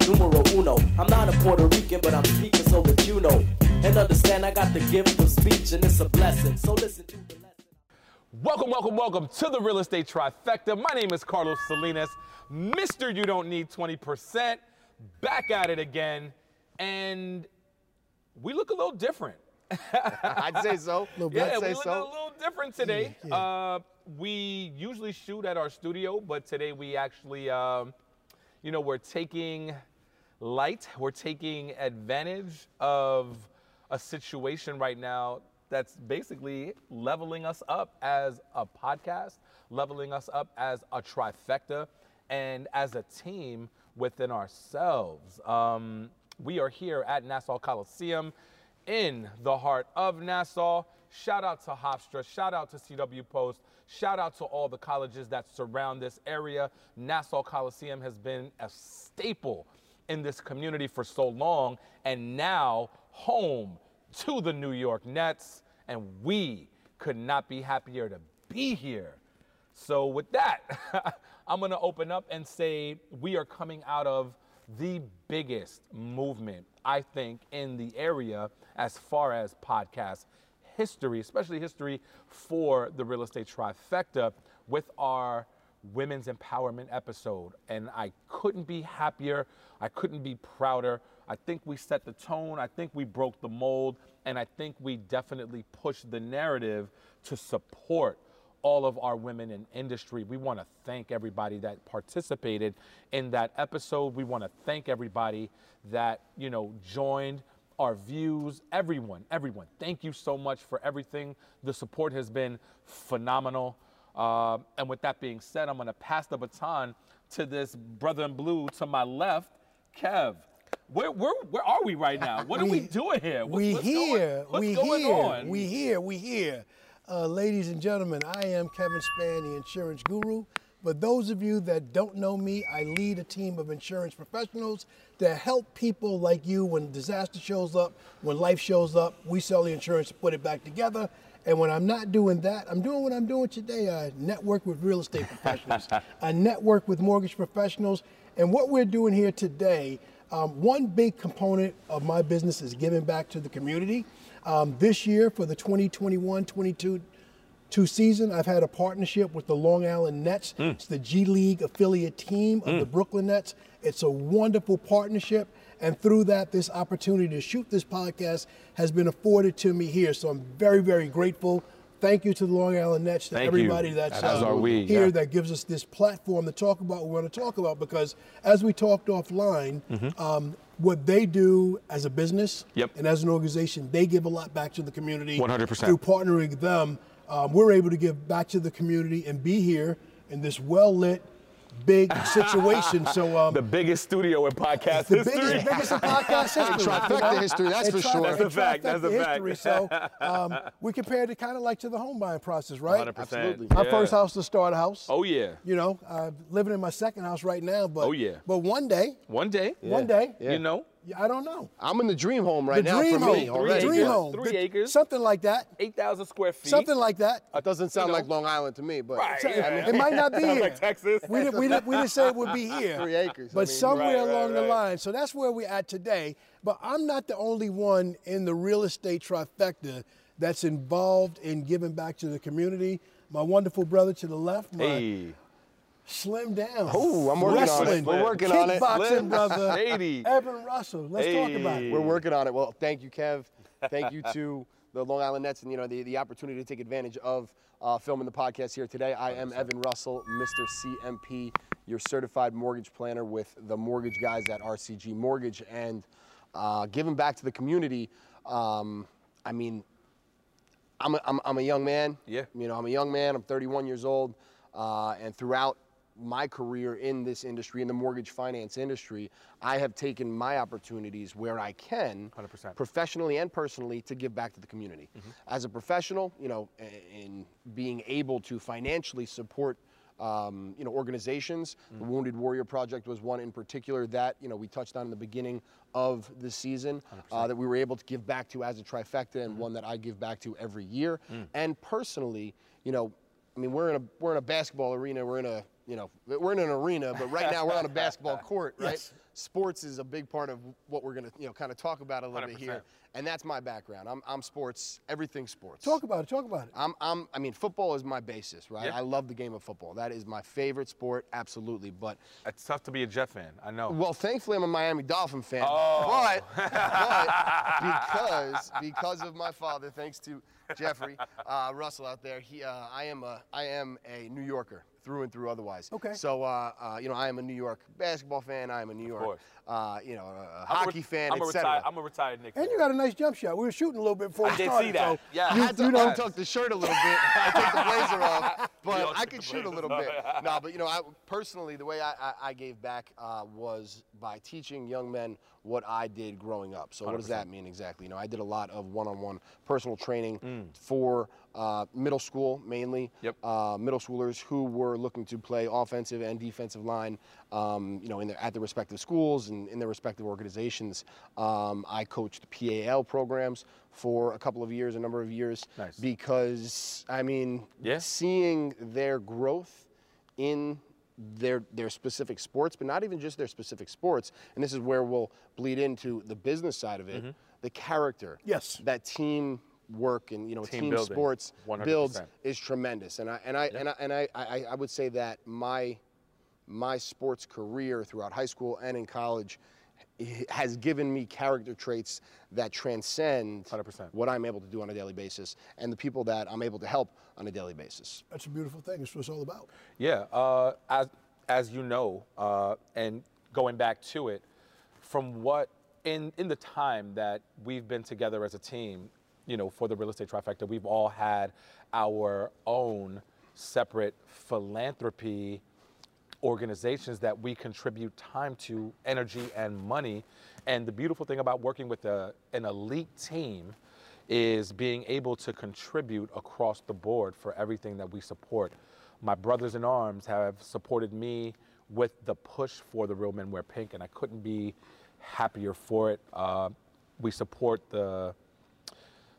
numero uno. I'm not a Puerto Rican, but I'm speaking so that you know. And understand I got the gift of speech, and it's a blessing. So listen to the lesson. Welcome, welcome, welcome to the Real Estate Trifecta. My name is Carlos Salinas, Mr. You Don't Need 20%. Back at it again. And we look a little different. I'd say so. Yeah, I'd we look so. a little different today. Yeah, yeah. Uh, we usually shoot at our studio, but today we actually, um, you know, we're taking light. We're taking advantage of a situation right now that's basically leveling us up as a podcast, leveling us up as a trifecta, and as a team within ourselves. Um, we are here at Nassau Coliseum in the heart of Nassau. Shout out to Hofstra, shout out to CW Post, shout out to all the colleges that surround this area. Nassau Coliseum has been a staple in this community for so long, and now home to the New York Nets, and we could not be happier to be here. So, with that, I'm going to open up and say we are coming out of the biggest movement, I think, in the area as far as podcast history, especially history for the real estate trifecta with our women's empowerment episode. And I couldn't be happier. I couldn't be prouder. I think we set the tone. I think we broke the mold. And I think we definitely pushed the narrative to support all of our women in industry. We want to thank everybody that participated in that episode. We want to thank everybody that, you know, joined our views, everyone, everyone. Thank you so much for everything. The support has been phenomenal. Uh, and with that being said, I'm going to pass the baton to this brother in blue to my left, Kev. Where, where, where are we right now? What are we, doing here? What- we what's here. Going, what's we going here. on? We here. We here. Uh, ladies and gentlemen, I am Kevin Spann, the insurance guru. But those of you that don't know me, I lead a team of insurance professionals that help people like you when disaster shows up, when life shows up. We sell the insurance to put it back together. And when I'm not doing that, I'm doing what I'm doing today. I network with real estate professionals. I network with mortgage professionals. And what we're doing here today, um, one big component of my business is giving back to the community. Um, this year, for the 2021 22 two season, I've had a partnership with the Long Island Nets. It's the G League affiliate team of the Brooklyn Nets. It's a wonderful partnership. And through that, this opportunity to shoot this podcast has been afforded to me here. So I'm very, very grateful. Thank you to the Long Island Nets, to Thank you. everybody that's As uh, we, here yeah. that gives us this platform to talk about what we want to talk about. Because as we talked offline, um, what they do as a business Mm-hmm. Yep. and as an organization, they give a lot back to the community 100%. through partnering them. Um, we're able to give back to the community and be here in this well lit, big situation. So um, the biggest studio in podcast the history. biggest, biggest in podcast history. Trifecta history, that's And for sure. That's a fact, that's a fact. history. So um, we compared it kind of like to the home buying process, right? 100%. Absolutely. My Yeah. first house to start a house. Oh yeah. You know, I'm living in my second house right now, but Oh, yeah. But one day, One day. one day, You know, yeah, I don't know. I'm in the dream home right the now dream for home, me the already. dream acres. home, Three acres. something like that, eight thousand square feet. something like that. It doesn't sound You know. like Long Island to me, but Right, So, yeah. It might not be Sounds here. like Texas. We, didn't, we, didn't, we didn't say it would be here. Three acres, I But mean. somewhere Right, right, along the right. line. So that's where we're at today. But I'm not the only one in the real estate trifecta that's involved in giving back to the community. My wonderful brother to the left, my Hey. Slim down. Oh, I'm working on it. We're working on it. Kickboxing Slim brother, Shady. Evan Russell. Let's talk about it. We're working on it. Well, thank you, Kev. Thank you to the Long Island Nets and you know the, the opportunity to take advantage of uh, filming the podcast here today. I am Evan Russell, Mr. CMP, your certified mortgage planner with the mortgage guys at RCG Mortgage, and uh, giving back to the community. Um, I mean, I'm a, I'm, I'm a young man. Yeah. You know, I'm a young man. I'm 31 years old, uh, and throughout my career in this industry, in the mortgage finance industry, I have taken my opportunities where I can, 100%. professionally and personally, to give back to the community. As a professional, you know, in being able to financially support. Um, you know, organizations. The Wounded Warrior Project was one in particular that you know we touched on in the beginning of the season uh, that we were able to give back to as a trifecta, and one that I give back to every year. And personally, you know, I mean, we're in a we're in a basketball arena. We're in a you know we're in an arena, but right now we're on a basketball court, right? Yes. sports is a big part of what we're going to, you know, kind of talk about a little bit here. And that's my background. I'm, I'm sports, everything sports. Talk about it. Talk about it. I'm, I'm, I mean, football is my basis, right? Yeah. I love the game of football. That is my favorite sport, absolutely. But It's tough to be a Jet fan. I know. well, thankfully, I'm a Miami Dolphin fan. Oh. But, but because because of my father, thanks to Jeffrey uh, Russell out there, he uh, I am a I am a New Yorker through and through. Otherwise, Okay. So uh, uh, you know, I am a New York basketball fan. I am a New York, uh, you know, a I'm a hockey re- fan, etc. I'm a retired Knicks And fan. you got a nice jump shot. We were shooting a little bit before I we did see that. So Yeah. I you, had to you know, untuck the shirt a little bit. I took the blazer off, but I took could shoot a little bit. No, but you know, I personally, the way I, I, I gave back uh, was by teaching young men what I did growing up. So what does that mean exactly? You know, I did a lot of one-on-one personal training for uh, middle school mainly. Yep. Uh, middle schoolers who were looking to play offensive and defensive line. Um, you know, in their, at their respective schools and in their respective organizations. Um, I coached PAL programs for a couple of years, a number of years, Nice. because I mean, Yeah. seeing their growth in their their specific sports, but not even just their specific sports. And this is where we'll bleed into the business side of Mm-hmm. it, the character. Yes. That team work and you know Team team, building, sports 100%. builds is tremendous. And I and I and I and I, I, I would say that my my sports career throughout high school and in college has given me character traits that transcend 100%. what I'm able to do on a daily basis and the people that I'm able to help on a daily basis. That's a beautiful thing. That's what it's all about. Yeah, uh, as as you know, uh, and going back to it, from what in in the time that we've been together as a team, you know, for the real estate trifecta, we've all had our own separate philanthropy organizations that we contribute time to, energy, and money. And the beautiful thing about working with a, an elite team is being able to contribute across the board for everything that we support. My brothers in arms have supported me with the push for the Real Men Wear Pink, and I couldn't be happier for it. Uh, we support the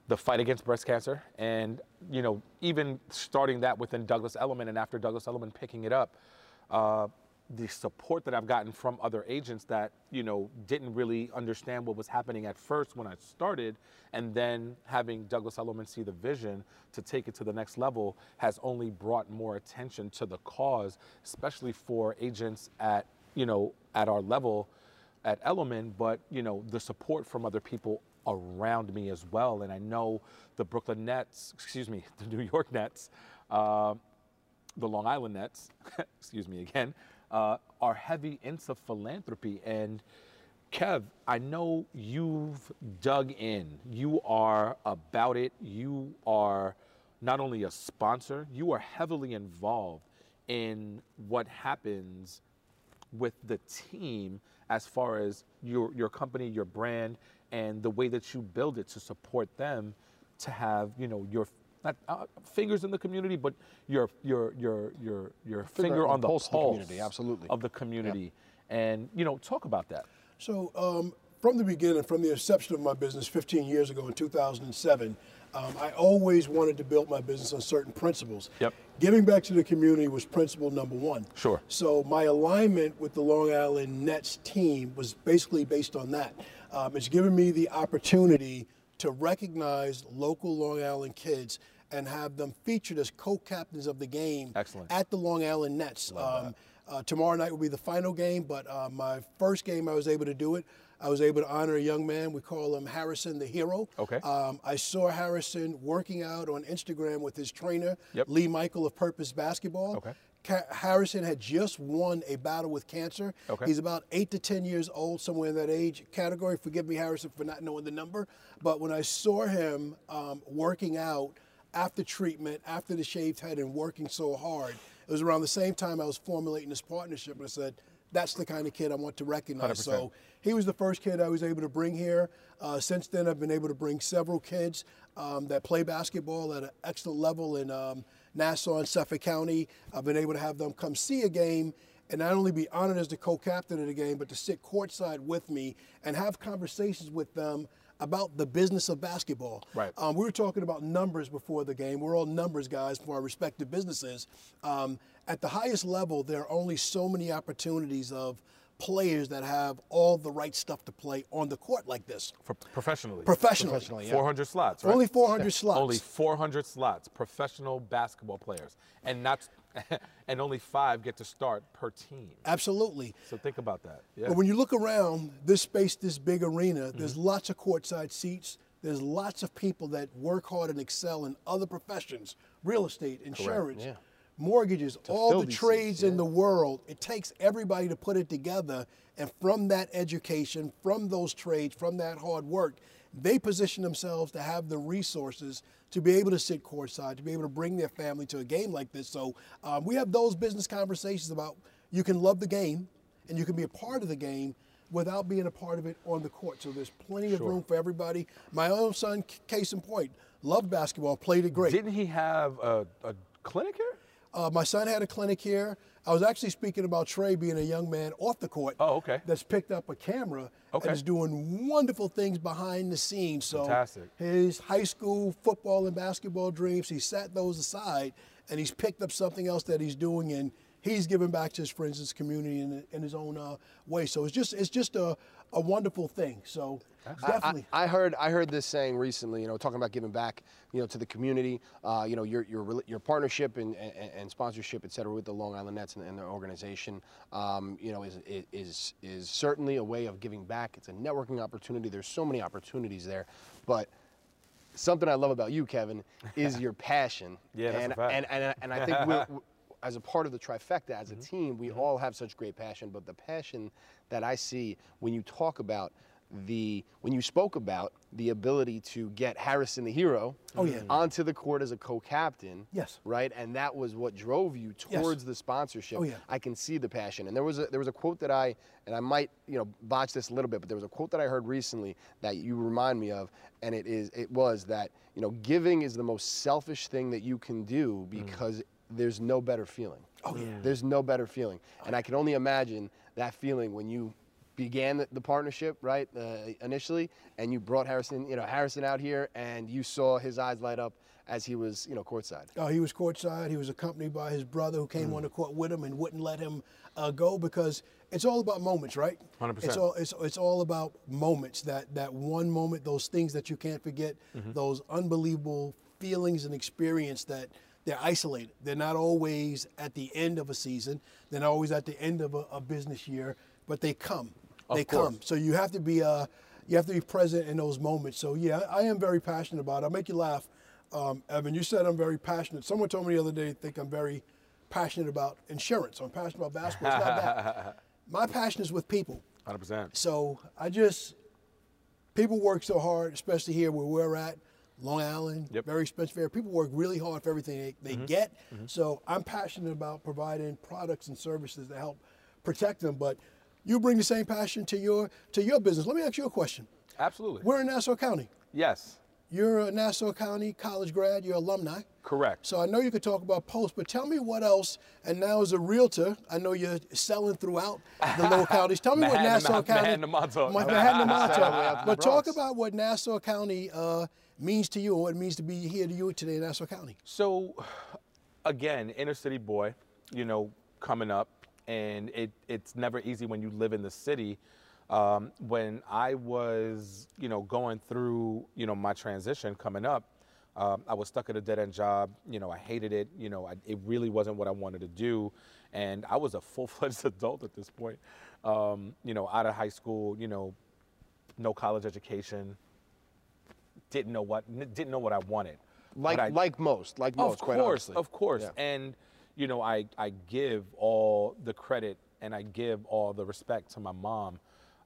the fight against breast cancer and you know even starting that within douglas elliman and after douglas elliman picking it up uh, the support that i've gotten from other agents that you know didn't really understand what was happening at first when i started and then having douglas elliman see the vision to take it to the next level has only brought more attention to the cause especially for agents at you know at our level at Elliman, but you know the support from other people around me as well. And I know the Brooklyn Nets, excuse me, the New York Nets, uh, the Long Island Nets, excuse me again, uh, are heavy into philanthropy. And Kev, I know you've dug in. You are about it. You are not only a sponsor, you are heavily involved in what happens with the team as far as your your company, your brand, and the way that you build it to support them to have you know your not uh, fingers in the community, but your your your your your finger, on the pulse pulse, of the community, absolutely. of the community, and you know talk about that. So, um, from the beginning, from the inception of my business 15 years ago in 2007, um, I always wanted to build my business on certain principles. Yep. Giving back to the community was principle number one. Sure. So, my alignment with the Long Island Nets team was basically based on that. Um, it's given me the opportunity to recognize local Long Island kids and have them featured as co-captains of the game Excellent. at the Long Island Nets. Um, uh, tomorrow night will be the final game, but uh, my first game I was able to do it. I was able to honor a young man. We call him Harrison the Hero. Okay. Um, I saw Harrison working out on Instagram with his trainer, Yep. Lee Michael of Purpose Basketball. Okay. Harrison had just won a battle with cancer. Okay. He's about eight to 10 years old, somewhere in that age category. Forgive me, Harrison, for not knowing the number. But when I saw him um, working out after treatment, after the shaved head, and working so hard, it was around the same time I was formulating this partnership. And I said, that's the kind of kid I want to recognize. 100%. So he was the first kid I was able to bring here. Uh, since then, I've been able to bring several kids um, that play basketball at an excellent level in um, Nassau and Suffolk County. I've been able to have them come see a game and not only be honored as the co-captain of the game, but to sit courtside with me and have conversations with them about the business of basketball. Right. Um, we were talking about numbers before the game. We're all numbers guys for our respective businesses. Um, at the highest level, there are only so many opportunities of players that have all the right stuff to play on the court like this. For professionally. Professionally. Professionally, yeah. 400 slots, right? Only 400 slots. Only 400 slots, professional basketball players, and not, and only five get to start per team. Absolutely. So think about that. Yeah. But when you look around this space, this big arena, there's Mm-hmm. lots of courtside seats. There's lots of people that work hard and excel in other professions, real estate, insurance, yeah. Mortgages, all the trades seats, in the world. It takes everybody to put it together. And from that education, from those trades, from that hard work, they position themselves to have the resources to be able to sit courtside, to be able to bring their family to a game like this. So um, we have those business conversations about you can love the game and you can be a part of the game without being a part of it on the court. So there's plenty of room for everybody. My own son, case in point, loved basketball, played it great. Didn't he have a, a clinic here? Uh, my son had a clinic here. I was actually speaking about Trey being a young man off the court. Oh, okay. That's picked up a camera Okay. and is doing wonderful things behind the scenes. So Fantastic. his high school football and basketball dreams, he set those aside and he's picked up something else that he's doing and he's giving back to his friends, and his community in, in his own uh, way. So it's just it's just a, a wonderful thing. So definitely. I, I heard I heard this saying recently. You know, talking about giving back, you know, to the community. Uh, you know, your your your partnership and, and, and sponsorship, et cetera, with the Long Island Nets and, and their organization. Um, you know, is is is certainly a way of giving back. It's a networking opportunity. There's so many opportunities there, but. Something I love about you, Kevin, is your passion. Yeah, and, and and and I think as a part of the trifecta, as a mm-hmm. team, we mm-hmm. all have such great passion. But the passion that I see when you talk about the when you spoke about the ability to get Harrison the hero Oh, yeah. Mm-hmm. onto the court as a co-captain. Yes. Right, and that was what drove you Yes. towards the sponsorship. Oh, yeah. I can see the passion. And there was a there was a quote that I and I might you know botch this a little bit, but there was a quote that I heard recently that you remind me of, and it is it was that you know giving is the most selfish thing that you can do mm. because there's no better feeling. Oh yeah. There's no better feeling, and I can only imagine that feeling when you began the, the partnership right uh, initially and you brought harrison you know harrison out here and you saw his eyes light up as he was you know courtside Oh, he was courtside. He was accompanied by his brother who came on the court with him and wouldn't let him uh, go because it's all about moments, right? 100%. It's all it's, it's all about moments. That that one moment, those things that you can't forget, those unbelievable feelings and experience that they're isolated. They're not always at the end of a season. They're not always at the end of a, a business year, but they come. Of they course. come. So you have to be uh, you have to be present in those moments. So yeah, I am very passionate about it. I'll make you laugh, um, Evan. You said I'm very passionate. Someone told me the other day they think I'm very passionate about insurance. I'm passionate about basketball. It's not that. My passion is with people. 100%. So I just people work so hard, especially here where we're at, Long Island, Yep. very expensive area. People work really hard for everything they, they get. So I'm passionate about providing products and services that help protect them. But you bring the same passion to your to your business. Let me ask you a question. Absolutely. We're in Nassau County. yes. You're a Nassau County college grad. You're alumni. Correct. So I know you could talk about post, but tell me what else. And now as a realtor, I know you're selling throughout the lower counties. Tell me what Nassau County, Manhattan to Montauk. Ma- Manhattan to Montauk. The way out to the But talk about what Nassau County uh, means to you, and what it means to be here to you today in Nassau County. So, again, inner city boy, you know, coming up, and it, it's never easy when you live in the city. Um, when I was, you know, going through, you know, my transition coming up, um, I was stuck at a dead end job. You know, I hated it. You know, I, it really wasn't what I wanted to do, and I was a full fledged adult at this point. Um, you know, out of high school, you know, no college education, didn't know what didn't know what I wanted. like I- like most like most of course, honestly. of course. Yeah. And you know, I I give all the credit and I give all the respect to my mom,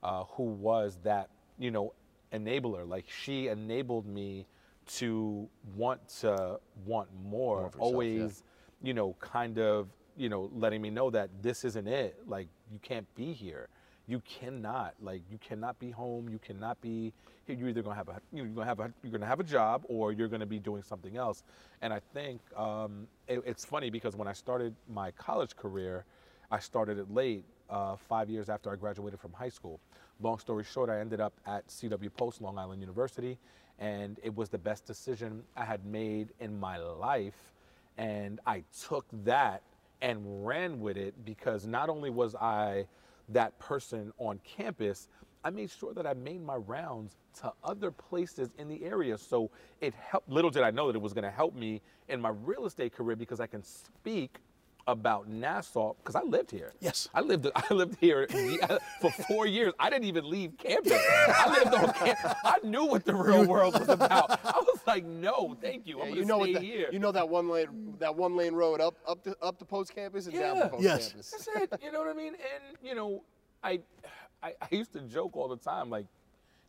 uh, who was that you know enabler. Like she enabled me to want to want more. More for yourself, always, you know, kind of you know letting me know that this isn't it. Like you can't be here. You cannot like you cannot be home. You cannot be. You're either gonna have a you're gonna have a you're gonna have a job or you're gonna be doing something else. And I think um, it, it's funny because when I started my college career, I started it late, uh, five years after I graduated from high school. Long story short, I ended up at CW Post, Long Island University, and it was the best decision I had made in my life. And I took that and ran with it because not only was I that person on campus, I made sure that I made my rounds to other places in the area. So it helped. Little did I know that it was going to help me in my real estate career because I can speak about Nassau because I lived here. Yes. I lived I lived here for four years. I didn't even leave campus. I lived on campus. I knew what the real world was about. I was like, no, thank you. I'm you know stay what the, here. you know that one lane that one lane road up up to up to post campus and down Yeah. to post Yes. campus. That's it. You know what I mean? And you know, I, I, I used to joke all the time, like,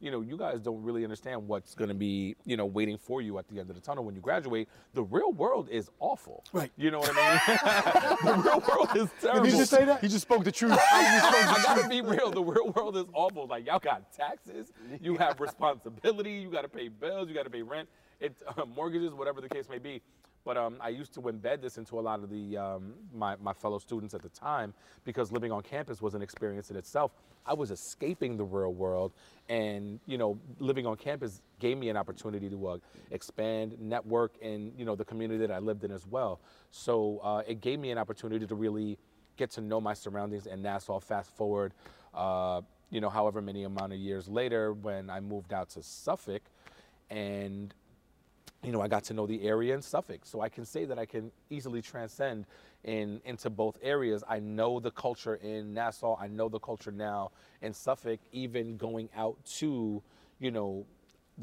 you know, you guys don't really understand what's going to be, you know, waiting for you at the end of the tunnel when you graduate. The real world is awful. Right. You know what I mean? the real world is terrible. Did he just say that? He just spoke the truth. I gotta be real. The real world is awful. Like y'all got taxes, you have responsibility, you gotta pay bills, you gotta pay rent, it, uh, mortgages, whatever the case may be. But um, I used to embed this into a lot of the um, my, my fellow students at the time because living on campus was an experience in itself. I was escaping the real world, and you know, living on campus gave me an opportunity to uh, expand, network, and you know, the community that I lived in as well. So uh, it gave me an opportunity to really get to know my surroundings in Nassau. Fast forward, uh, you know, however many amount of years later, when I moved out to Suffolk, and you know, I got to know the area in Suffolk, so I can say that I can easily transcend in into both areas. I know the culture in Nassau. I know the culture now in Suffolk. Even going out to, you know,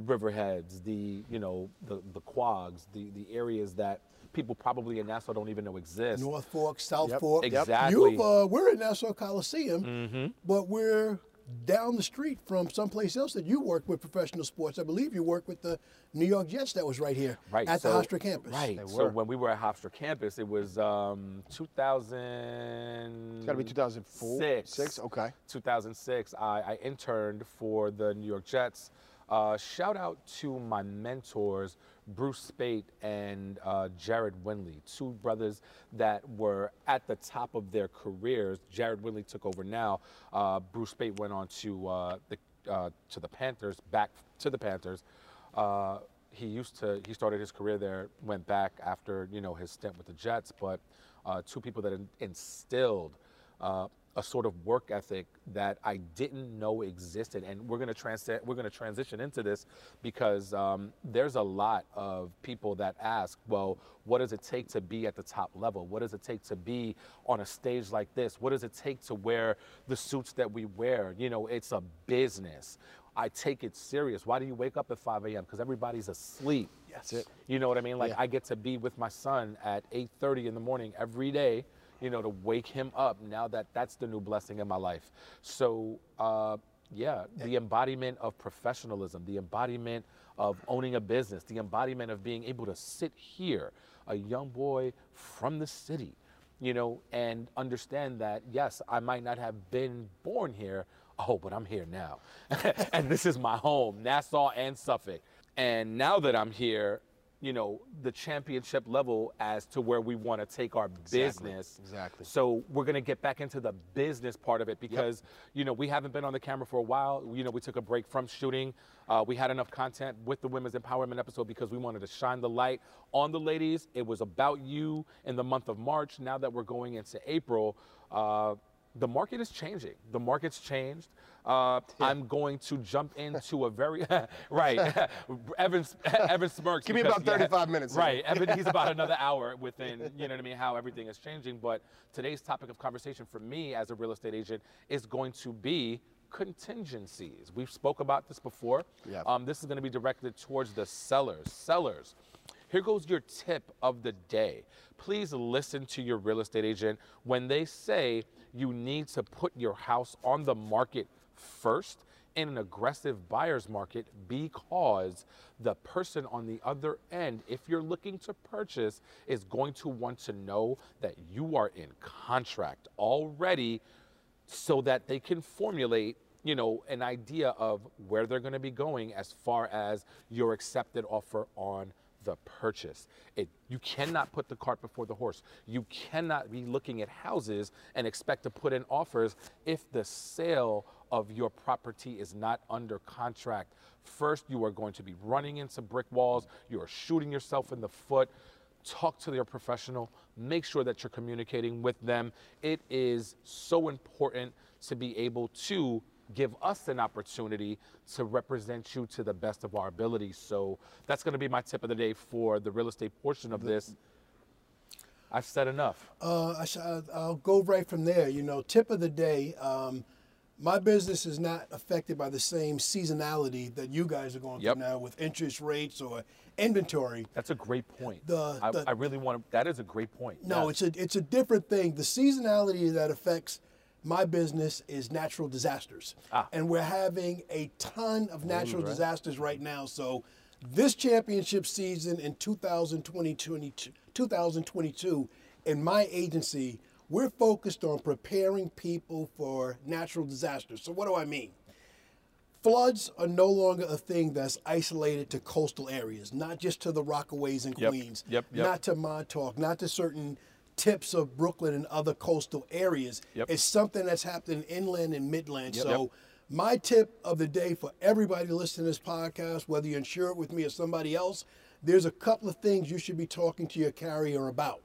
Riverheads, the you know the the Quags, the the areas that people probably in Nassau don't even know exist. North Fork, South Yep. Fork. Exactly. You've, uh, we're at Nassau Coliseum, but we're down the street from someplace else that you work with professional sports. I believe you work with the New York Jets that was right here right at so, the Hofstra campus. Right. So when we were at Hofstra campus, it was um, 2000. It's got to be 2004. Six. Six. Okay. 2006. I, I interned for the New York Jets. Uh, shout out to my mentors, Bruce Speight and uh, Jared Winley, two brothers that were at the top of their careers. Jared Winley took over now. Uh, Bruce Speight went on to uh, the uh, to the Panthers, back to the Panthers. Uh, he used to he started his career there, went back after you know his stint with the Jets, but uh, two people that in- instilled a sort of work ethic that I didn't know existed, and we're gonna trans we're gonna transition into this because um, there's a lot of people that ask, well, what does it take to be at the top level? What does it take to be on a stage like this? What does it take to wear the suits that we wear? You know, it's a business. I take it serious. Why do you wake up at 5 a.m.? Because everybody's asleep. Yes. You know what I mean? Like Yeah. I get to be with my son at 8:30 in the morning every day. You know, to wake him up. Now that that's the new blessing in my life. So uh, yeah, the embodiment of professionalism, the embodiment of owning a business, the embodiment of being able to sit here, a young boy from the city, you know, and understand that yes, I might not have been born here. Oh, but I'm here now, and this is my home, Nassau and Suffolk. And now that I'm here, you know, the championship level as to where we want to take our business. exactly. So we're gonna get back into the business part of it because you know we haven't been on the camera for a while. You know, we took a break from shooting. Uh, we had enough content with the women's empowerment episode because we wanted to shine the light on the ladies. It was about you in the month of March. Now that we're going into April. Uh, the market is changing. The market's changed. Uh, I'm going to jump into a very right. Evan Evan smirks. Give me because- about 35 minutes, Right, Evan. He's about another hour within. You know what I mean? How everything is changing. But today's topic of conversation for me as a real estate agent is going to be contingencies. We've spoke about this before. Yeah. Um, this is going to be directed towards the sellers. Sellers. Here goes your tip of the day. Please listen to your real estate agent when they say you need to put your house on the market first in an aggressive buyer's market because the person on the other end, if you're looking to purchase, is going to want to know that you are in contract already so that they can formulate you know an idea of where they're going to be going as far as your accepted offer on the purchase. It, you cannot put the cart before the horse. You cannot be looking at houses and expect to put in offers if the sale of your property is not under contract. First you are going to be running into brick walls. You are shooting yourself in the foot. Talk to your professional. Make sure that you're communicating with them. It is so important to be able to give us an opportunity to represent you to the best of our abilities. So that's going to be my tip of the day for the real estate portion of this. I've said enough. Uh, I sh- I'll- I'll go right from there. You know, tip of the day. Um, my business is not affected by the same seasonality that you guys are going Yep. through now with interest rates or inventory. That's a great point. The- I, the- I really want to. That is a great point. No, Yes. it's a it's a different thing. The seasonality that affects my business is natural disasters, Ah. and we're having a ton of natural disasters right now. So, this championship season in 2022, 2022, in my agency, we're focused on preparing people for natural disasters. So, what do I mean? Floods are no longer a thing that's isolated to coastal areas, not just to the Rockaways and Yep, Queens, yep, yep. not to Montauk, not to certain tips of Brooklyn and other coastal areas. Yep. It's something that's happening inland and midland. Yep. So, my tip of the day for everybody listening to this podcast, whether you insure it with me or somebody else, there's a couple of things you should be talking to your carrier about.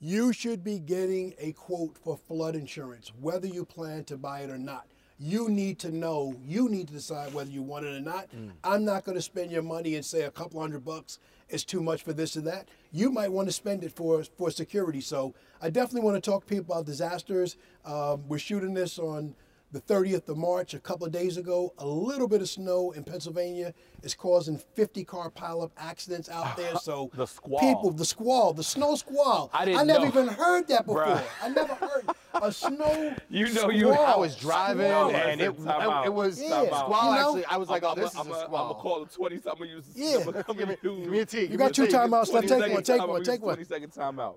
You should be getting a quote for flood insurance, whether you plan to buy it or not. You need to know, you need to decide whether you want it or not. Mm. I'm not going to spend your money and say a couple hundred bucks is too much for this or that. You might want to spend it for, for security. So I definitely want to talk to people about disasters. Um, we're shooting this on the 30th of March, a couple of days ago, a little bit of snow in Pennsylvania is causing 50 car pileup accidents out there. So The squall. people, the squall, the snow squall. I didn't never know. even heard that before. Bruh. I never heard a snow. You know you- squall. I was driving Squall. and it, Listen, time out. it was Yeah. squall. You know? Actually, I was like, oh, I'm, this I'm, is a I'm squall. gonna call it 20. So I'm gonna use. Yeah. I'm Give me, give me a T. You got two timeouts left. 20 Take one, take one, take one. 20 second timeout.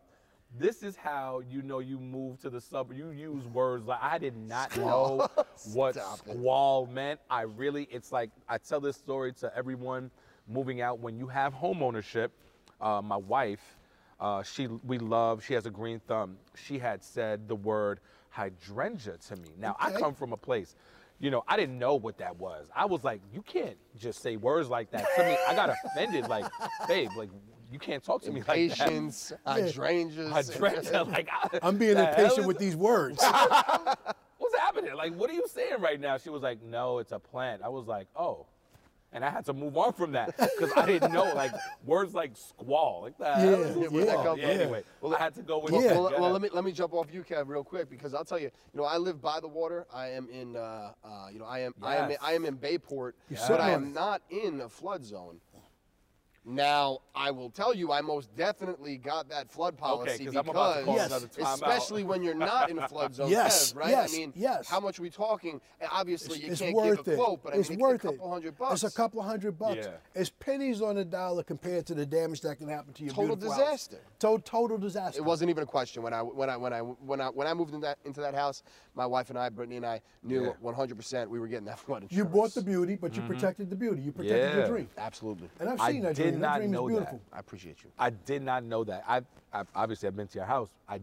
This is how you know you move to the suburb. You use words like I did not know what Stop it. squall meant. I really, it's like I tell this story to everyone moving out. When you have home ownership, uh, my wife, uh, she we love. She has a green thumb. She had said the word hydrangea to me. Now I come from a place. You know, I didn't know what that was. I was like, you can't just say words like that to me. I got offended. Like, babe, like you can't talk to me like that. Patience, hydrangeas. Hydrangea, like I, I'm being impatient is- with these words. What's happening? Like, what are you saying right now? She was like, no, it's a plant. I was like, oh. And I had to move on from that because I didn't know like words like squall. Like that. Yeah, where'd that yeah, come yeah, from? Anyway, Well, I had to go with Well, Yeah. well, Go well, let me let me jump off you, Kev, real quick because I'll tell you. You know, I live by the water. I am in. Uh, uh, you know, I am. I am. Yes. I am in Bayport, You're but I am not in a flood zone. Now, I will tell you, I most definitely got that flood policy 'cause I'm about to call Yes. especially when you're not in a flood zone, Yes, Kev, right? yes, I mean, yes. how much are we talking? And Obviously, you it's can't worth give a it. quote, but I it's mean, worth it's a couple it. hundred bucks. It's a couple hundred bucks. Yeah. It's pennies on a dollar compared to the damage that can happen to your Total beautiful house. disaster. To- total disaster. It wasn't even a question when I when I when I when I when I moved in that, into that house. My wife and I, Brittany and I, knew Yeah. 100% we were getting that flood insurance. You bought the beauty, but you mm-hmm. protected the beauty. You protected. Yeah. your dream. absolutely. And I've I seen that did dream. Not that dream know is that. I appreciate you. I did not know that. I, I obviously I've been to your house. I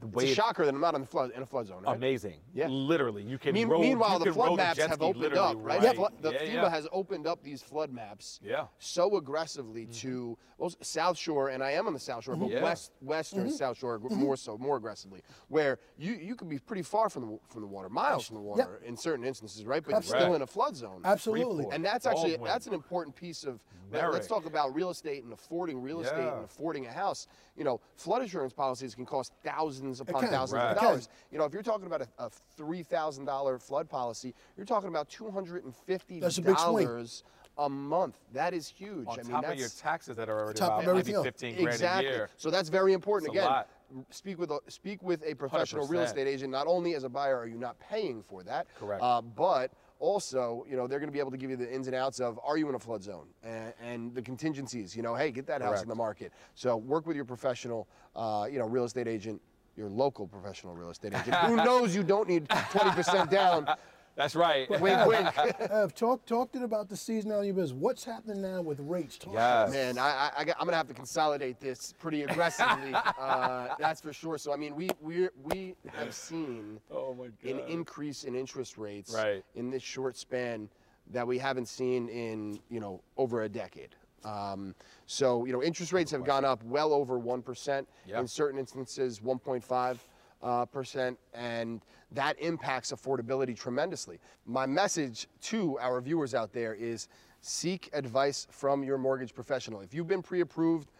the way It's a shocker that I'm not in the flood in a flood zone. Right? amazing. Yeah. Literally, you can Mean- roll. meanwhile, you the can flood maps jet have opened up, right? right. Flo- The yeah, FEMA yeah. has opened up these flood maps Yeah. so aggressively to mm-hmm. well, South Shore, and I am on the South Shore, but Yeah. west western mm-hmm. South Shore mm-hmm. more so, more aggressively, where you you could be pretty far from the from the water, miles from the water in certain instances, right? But you're still in a flood zone. Absolutely. And that's actually Baldwin. that's an important piece of. let- Let's talk about real estate and affording real estate Yeah. and affording a house. You know, flood insurance policies can cost thousands upon can. thousands Right. of dollars. You know, if you're talking about a, a three thousand dollar flood policy, you're talking about two hundred and fifty That's a big swing. dollars a month. That is huge. On I mean, top that's of your taxes that are already Top about maybe everything else. 15 grand exactly. a year. So that's very important. It's a Again, lot. speak with a speak with a professional real 100%. estate agent. Not only as a buyer are you not paying for that, Correct. uh, but also, you know, they're going to be able to give you the ins and outs of are you in a flood zone and, and the contingencies. You know, hey, get that house in the market. So work with your professional, uh, you know, real estate agent. Your local professional real estate agent who knows you don't need 20% down. That's right. Wink, wink. Have talk talked it about the seasonality of your business. What's happening now with rates? Talk Yes. Man, I, I, I got, I'm gonna have to consolidate this pretty aggressively. uh, that's for sure. So I mean, we we we have seen Oh my an increase in interest rates Right. in this short span that we haven't seen in you know over a decade. Um, so you know, interest rates have gone up well over one percent Yeah. in certain instances, 1.5. uh, percent, and that impacts affordability tremendously. My message to our viewers out there is seek advice from your mortgage professional. If you've been pre-approved,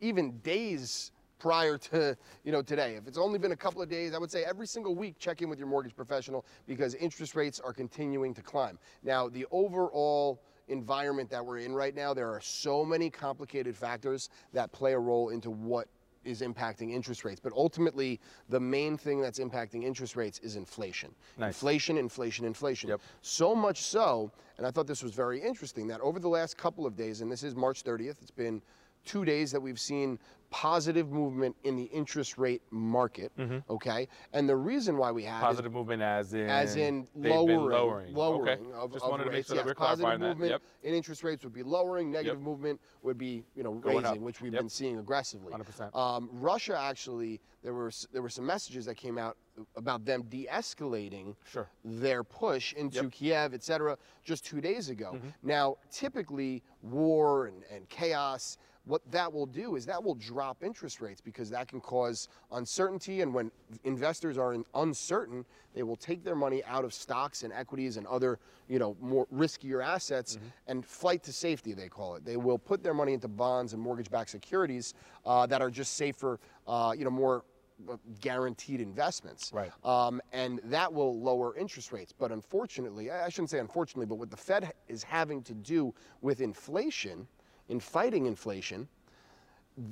even days prior to you know today. If it's only been a couple of days, I would say every single week check in with your mortgage professional because interest rates are continuing to climb. Now, the overall environment that we're in right now, there are so many complicated factors that play a role into what is impacting interest rates. But ultimately, the main thing that's impacting interest rates is inflation. Nice. Inflation, inflation, inflation. Yep. So much so, and I thought this was very interesting, that over the last couple of days, and this is March 30th, it's been two days that we've seen positive movement in the interest rate market. Okay, and the reason why we have Positive movement as in as in lowering, lowering. lowering okay. of, Just of wanted to make rates. sure that we're positive movement Yep. in interest rates would be lowering. Negative Yep. movement would be, you know, Going raising, up. which we've Yep. been seeing aggressively. 100%. Um, Russia actually, there were there were some messages that came out about them de-escalating Sure. their push into Yep. Mm-hmm. Kiev, et cetera, just two days ago. Now, typically, war and, and chaos, what that will do is that will drop interest rates because that can cause uncertainty. And when investors are uncertain, they will take their money out of stocks and equities and other, you know, more riskier assets Mm-hmm. and flight to safety, they call it. They will put their money into bonds and mortgage-backed securities uh, that are just safer, uh, you know, more uh, guaranteed investments. Right. Um, and that will lower interest rates. But unfortunately, I I shouldn't say unfortunately, but what the Fed is having to do with inflation, in fighting inflation,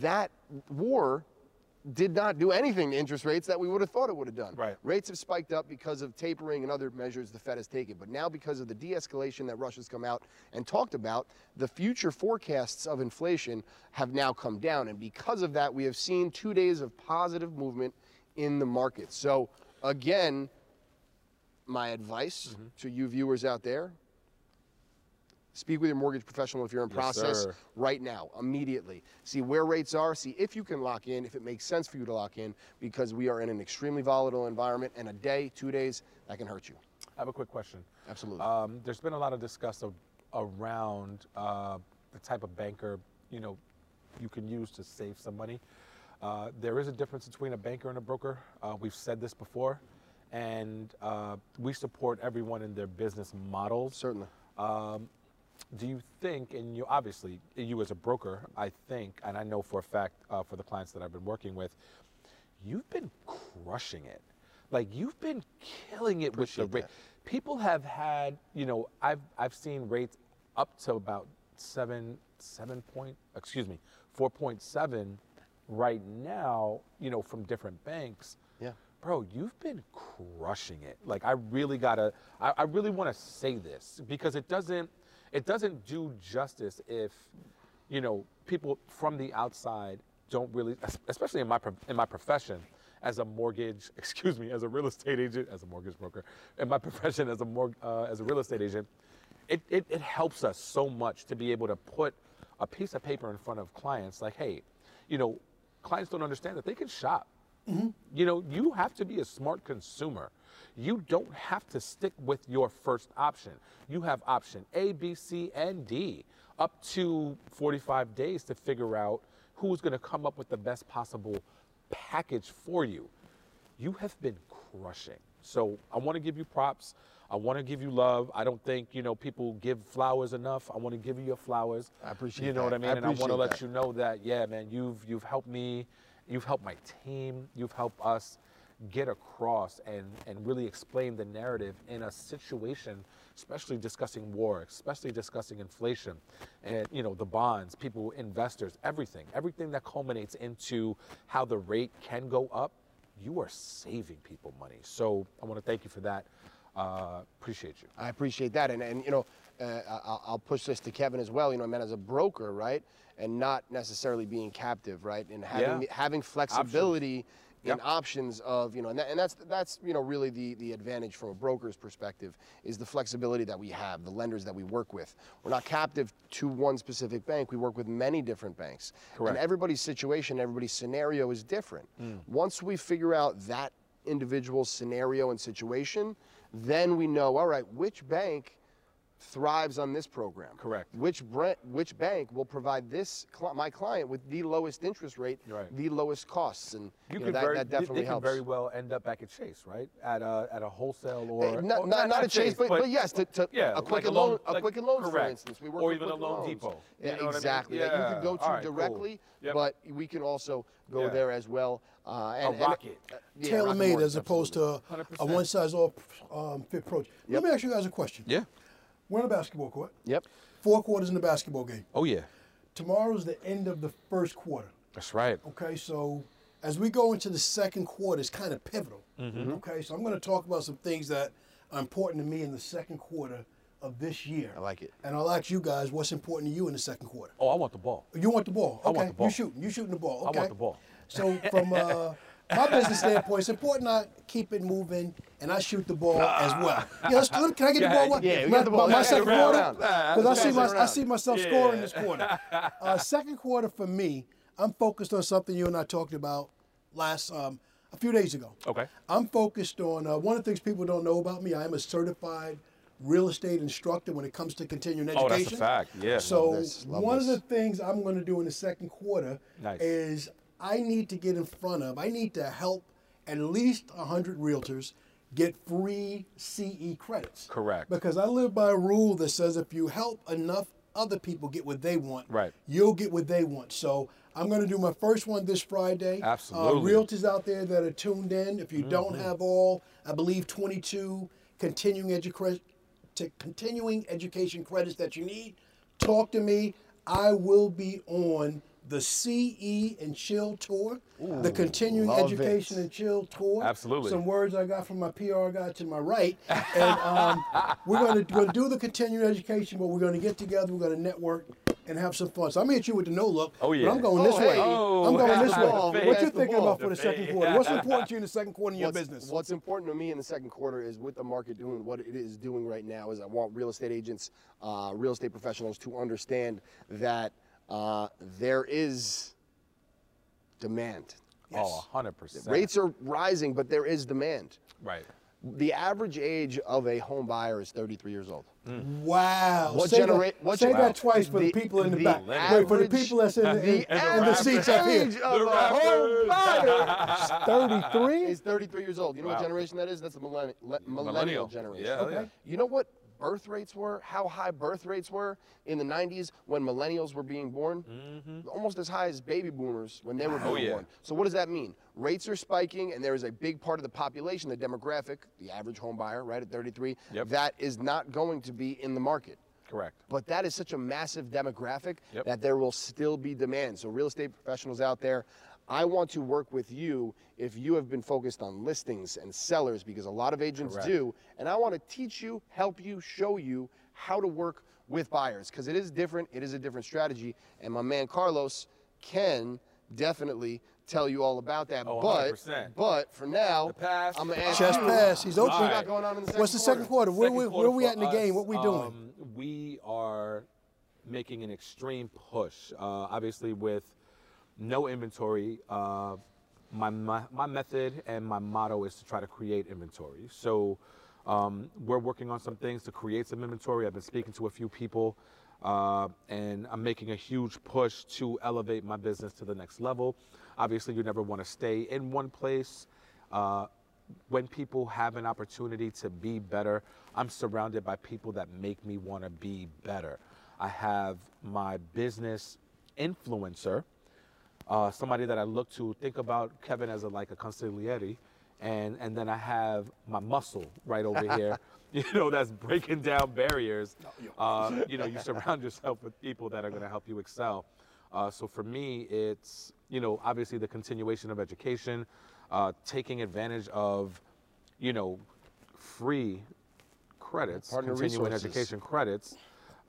that war did not do anything to interest rates that we would have thought it would have done. Right. Rates have spiked up because of tapering and other measures the Fed has taken. But now, because of the de escalation that Russia's come out and talked about, the future forecasts of inflation have now come down. And because of that, we have seen two days of positive movement in the market. So, again, my advice Mm-hmm. to you viewers out there speak with your mortgage professional if you're in Yes, process sir. right now, immediately. See where rates are, see if you can lock in, if it makes sense for you to lock in, because we are in an extremely volatile environment, and a day, two days, that can hurt you. I have a quick question. Absolutely. Um, there's been a lot of discuss of, around uh, the type of banker you know you can use to save some money. Uh, there is a difference between a banker and a broker. Uh, we've said this before, and uh, we support everyone in their business models. Certainly. Um, do you think, and you obviously, you as a broker, I think, and I know for a fact uh, for the clients that I've been working with, you've been crushing it. Like you've been killing it with the Appreciate rate. People have had, you know, I've I've seen rates up to about seven, seven point, excuse me, four point seven, right now. You know, from different banks Yeah. bro, you've been crushing it. Like I really gotta, I, I really want to say this because it doesn't, it doesn't do justice if, you know, people from the outside don't really, especially in my in my profession as a mortgage, excuse me, as a real estate agent, as a mortgage broker, in my profession as a mor- uh, as a real estate agent, it, it it helps us so much to be able to put a piece of paper in front of clients like, hey, you know, clients don't understand that they can shop. You know, you have to be a smart consumer. You don't have to stick with your first option. You have option A, B, C, and D up to 45 days to figure out who's going to come up with the best possible package for you. You have been crushing. So I want to give you props. I want to give you love. I don't think, you know, people give flowers enough. I want to give you your flowers. I appreciate You know what I mean? I and I want to let that. you know that, yeah, man, you've you've helped me, you've helped my team, you've helped us get across and and really explain the narrative in a situation, especially discussing war, especially discussing inflation, and you know the bonds, people, investors, everything, everything that culminates into how the rate can go up. You are saving people money. So I want to thank you for that. Uh, appreciate you. I appreciate that, and and you know, uh, I'll, I'll push this to Kevin as well. You know, I mean, as a broker, right, and not necessarily being captive, right, and having Yeah. having flexibility Yep. options of you know, and, that, and that's that's you know really the the advantage from a broker's perspective is the flexibility that we have, the lenders that we work with. We're not captive to one specific bank. We work with many different banks, Correct. and everybody's situation, everybody's scenario is different. Mm. Once we figure out that individual scenario and situation, then we know, all right, which bank thrives on this program? Correct. Which bre- which bank will provide this cli- my client with the lowest interest rate, Right. the lowest costs, and You, know, could that, very, that they- definitely they, helps. could very well end up back at Chase, right? At a at a wholesale or Eh, not, or not, not a chase, but, but yes, to, to yeah, a like Quicken a loan- loan, a like- Quicken loans, for instance. We work Or with even a Quicken Loan Loans. Depot. You Yeah, know what I mean? exactly. That you can go Yeah. to All right, cool. directly, Yep. but we can also go Yeah. there as well. Uh, and, and- rocket. uh, yeah, Tailor made as opposed to a one size all um, fit approach. Let me ask you guys a question. Yeah. We're in a basketball court. Yep. Four quarters in the basketball game. Oh yeah. Tomorrow's the end of the first quarter. That's right. Okay, so as we go into the second quarter, it's kind of pivotal. Mm-hmm. Okay, so I'm going to talk about some things that are important to me in the second quarter of this year. I like it. And I'll ask you guys what's important to you in the second quarter. Oh, I want the ball. You want the ball? I Okay, want the ball. you shooting. You shooting the ball. I Okay. want the ball. So from uh, my business standpoint, it's important I keep it moving and I shoot the ball as well. Yeah, let's, let- can I get the ball? one- yeah, we my, got the ball. My, Yeah, second quarter, round. because I see my I see myself Yeah. scoring this quarter. Uh, second quarter for me, I'm focused on something you and I talked about last um, a few days ago. Okay. I'm focused on uh, one of the things people don't know about me. I am a certified real estate instructor when it comes to continuing education. Oh, that's a fact. Yeah. So Love this, love one this. of the things I'm going to do in the second quarter Nice. is I need to get in front of, I need to help at least 100 realtors get free CE credits. Correct. Because I live by a rule that says if you help enough other people get what they want, Right. you'll get what they want. So I'm going to do my first one this Friday. Absolutely. Uh, realtors out there that are tuned in, if you don't Mm-hmm. have all, I believe 22 continuing to continuing education credits that you need, talk to me. I will be on the CE and Chill tour, the continuing education it. and Chill tour. Absolutely. Some words I got from my PR guy to my right, and um, we're going to, do the continuing education, but we're going to get together, we're going to network and have some fun. So I'm hit you with the no look. Oh, but yeah. I'm going this Oh, way. Oh, I'm going this way. the ball, What you the thinking ball. about for the second quarter? What's important to you in the second quarter in your business? What's important to me in the second quarter is with the market doing what it is doing right now is I want real estate agents, uh, real estate professionals to understand that uh, there is demand. Oh, 100%. Rates are rising, but there is demand. Right. The average age of a home buyer is 33 years old. Wow. What say genera- that, what say gen- that twice for the, the- people in the, the back. Wait, for the average- people that's in the, in, The in the average seats up here. age of The a home rappers. buyer 33? is 33 years old. You know what generation that is? That's the millennial, millennial, Millennial. generation. Yeah, yeah. You know what birth rates were? How high birth rates were in the 90s when millennials were being born? Mm-hmm. Almost as high as baby boomers when they were oh, being. Oh, yeah. born. So what does that mean? Rates are spiking, and there is a big part of the population, the demographic, the average home buyer, right at 33, Yep. that is not going to be in the market. Correct. But that is such a massive demographic Yep. that there will still be demand. So, real estate professionals out there, I want to work with you if you have been focused on listings and sellers because a lot of agents Correct. do. And I want to teach you, help you, show you how to work with buyers because it is different. It is a different strategy. And my man Carlos can definitely tell you all about that. Oh, but, 100%. but for now, The pass. I'm going to ask Chest you, pass. He's open. you got going on in the What's the second quarter? Where, Second we, quarter where we at in the game? us, What we doing? um, we are making an extreme push. Uh, obviously, with no inventory, uh, my, my my method and my motto is to try to create inventory. So um, we're working on some things to create some inventory. I've been speaking to a few people. Uh, and I'm making a huge push to elevate my business to the next level. Obviously, you never want to stay in one place. Uh, when people have an opportunity to be better, I'm surrounded by people that make me want to be better. I have my business influencer, uh, somebody that I look to. Think about Kevin as a, like a consigliere, and and then I have my muscle right over here. You know, that's breaking down barriers. Uh, you know, you surround yourself with people that are going to help you excel. Uh, so for me, it's you know obviously the continuation of education, uh, taking advantage of, you know, free credits, Partner continuing resources. education credits,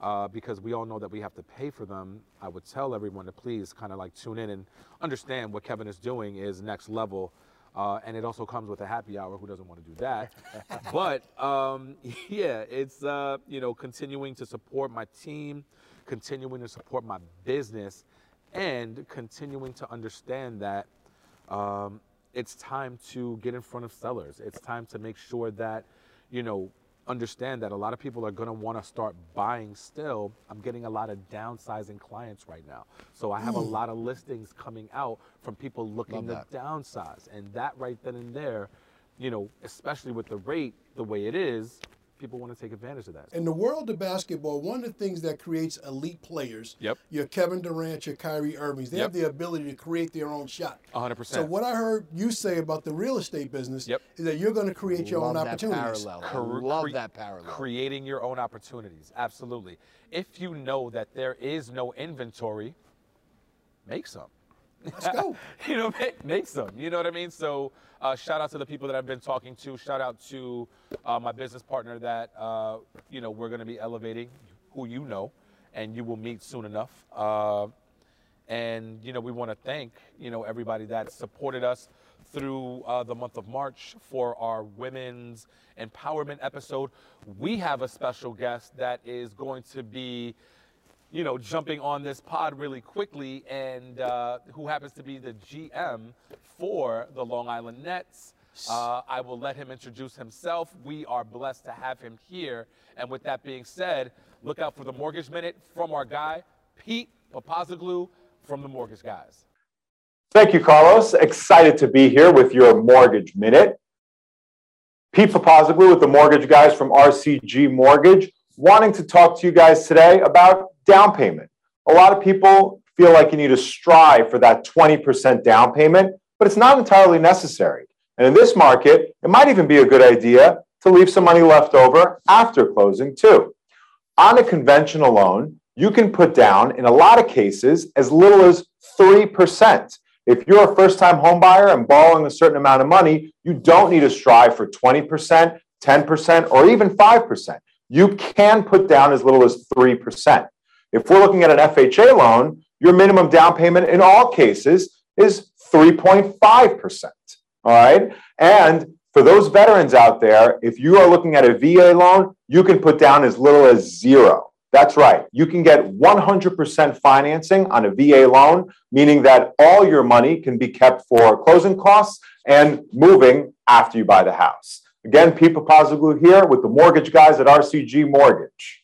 uh, because we all know that we have to pay for them. I would tell everyone to please kind of like tune in and understand what Kevin is doing is next level. Uh, and it also comes with a happy hour. Who doesn't want to do that? but um, yeah, it's uh, you know continuing to support my team, continuing to support my business, and continuing to understand that um, it's time to get in front of sellers. It's time to make sure that, you know, understand that a lot of people are going to want to start buying still. I'm getting a lot of downsizing clients right now. So I have a hmm. lot of listings coming out from people looking Love to downsize. And that right then and there, you know, especially with the rate the way it is, people want to take advantage of that. In the world of basketball, one of the things that creates elite players, Yep. your Kevin Durant, your Kyrie Irvings, they have the ability to create their own shot. Hundred percent. So what I heard you say about the real estate business Yep. is that you're going to create your Love own that opportunities. parallel. I Cre- love cre- that parallel. Creating your own opportunities, absolutely. If you know that there is no inventory, make some. Let's go. you know, make, make some. You know what I mean? So, uh, shout out to the people that I've been talking to. Shout out to uh, my business partner that uh, you know we're going to be elevating, who you know, and you will meet soon enough. Uh, and you know, we want to thank you know everybody that supported us through uh, the month of March for our women's empowerment episode. We have a special guest that is going to be you know, jumping on this pod really quickly, and uh, who happens to be the GM for the Long Island Nets. Uh, I will let him introduce himself. We are blessed to have him here. And with that being said, look out for the Mortgage Minute from our guy, Pete Papazoglu from the Mortgage Guys. Thank you, Carlos. Excited to be here with your Mortgage Minute. Pete Papazoglu with the Mortgage Guys from RCG Mortgage, wanting to talk to you guys today about down payment. A lot of people feel like you need to strive for that 20% down payment, but it's not entirely necessary. And in this market, it might even be a good idea to leave some money left over after closing, too. On a conventional loan, you can put down, in a lot of cases, as little as 3%. If you're a first time homebuyer and borrowing a certain amount of money, you don't need to strive for 20%, 10%, or even 5%. You can put down as little as 3%. If we're looking at an FHA loan, your minimum down payment in all cases is 3.5%. All right. And for those veterans out there, if you are looking at a VA loan, you can put down as little as zero. That's right. You can get 100% financing on a VA loan, meaning that all your money can be kept for closing costs and moving after you buy the house. Again, Pete Papazoglu here with the mortgage guys at RCG Mortgage.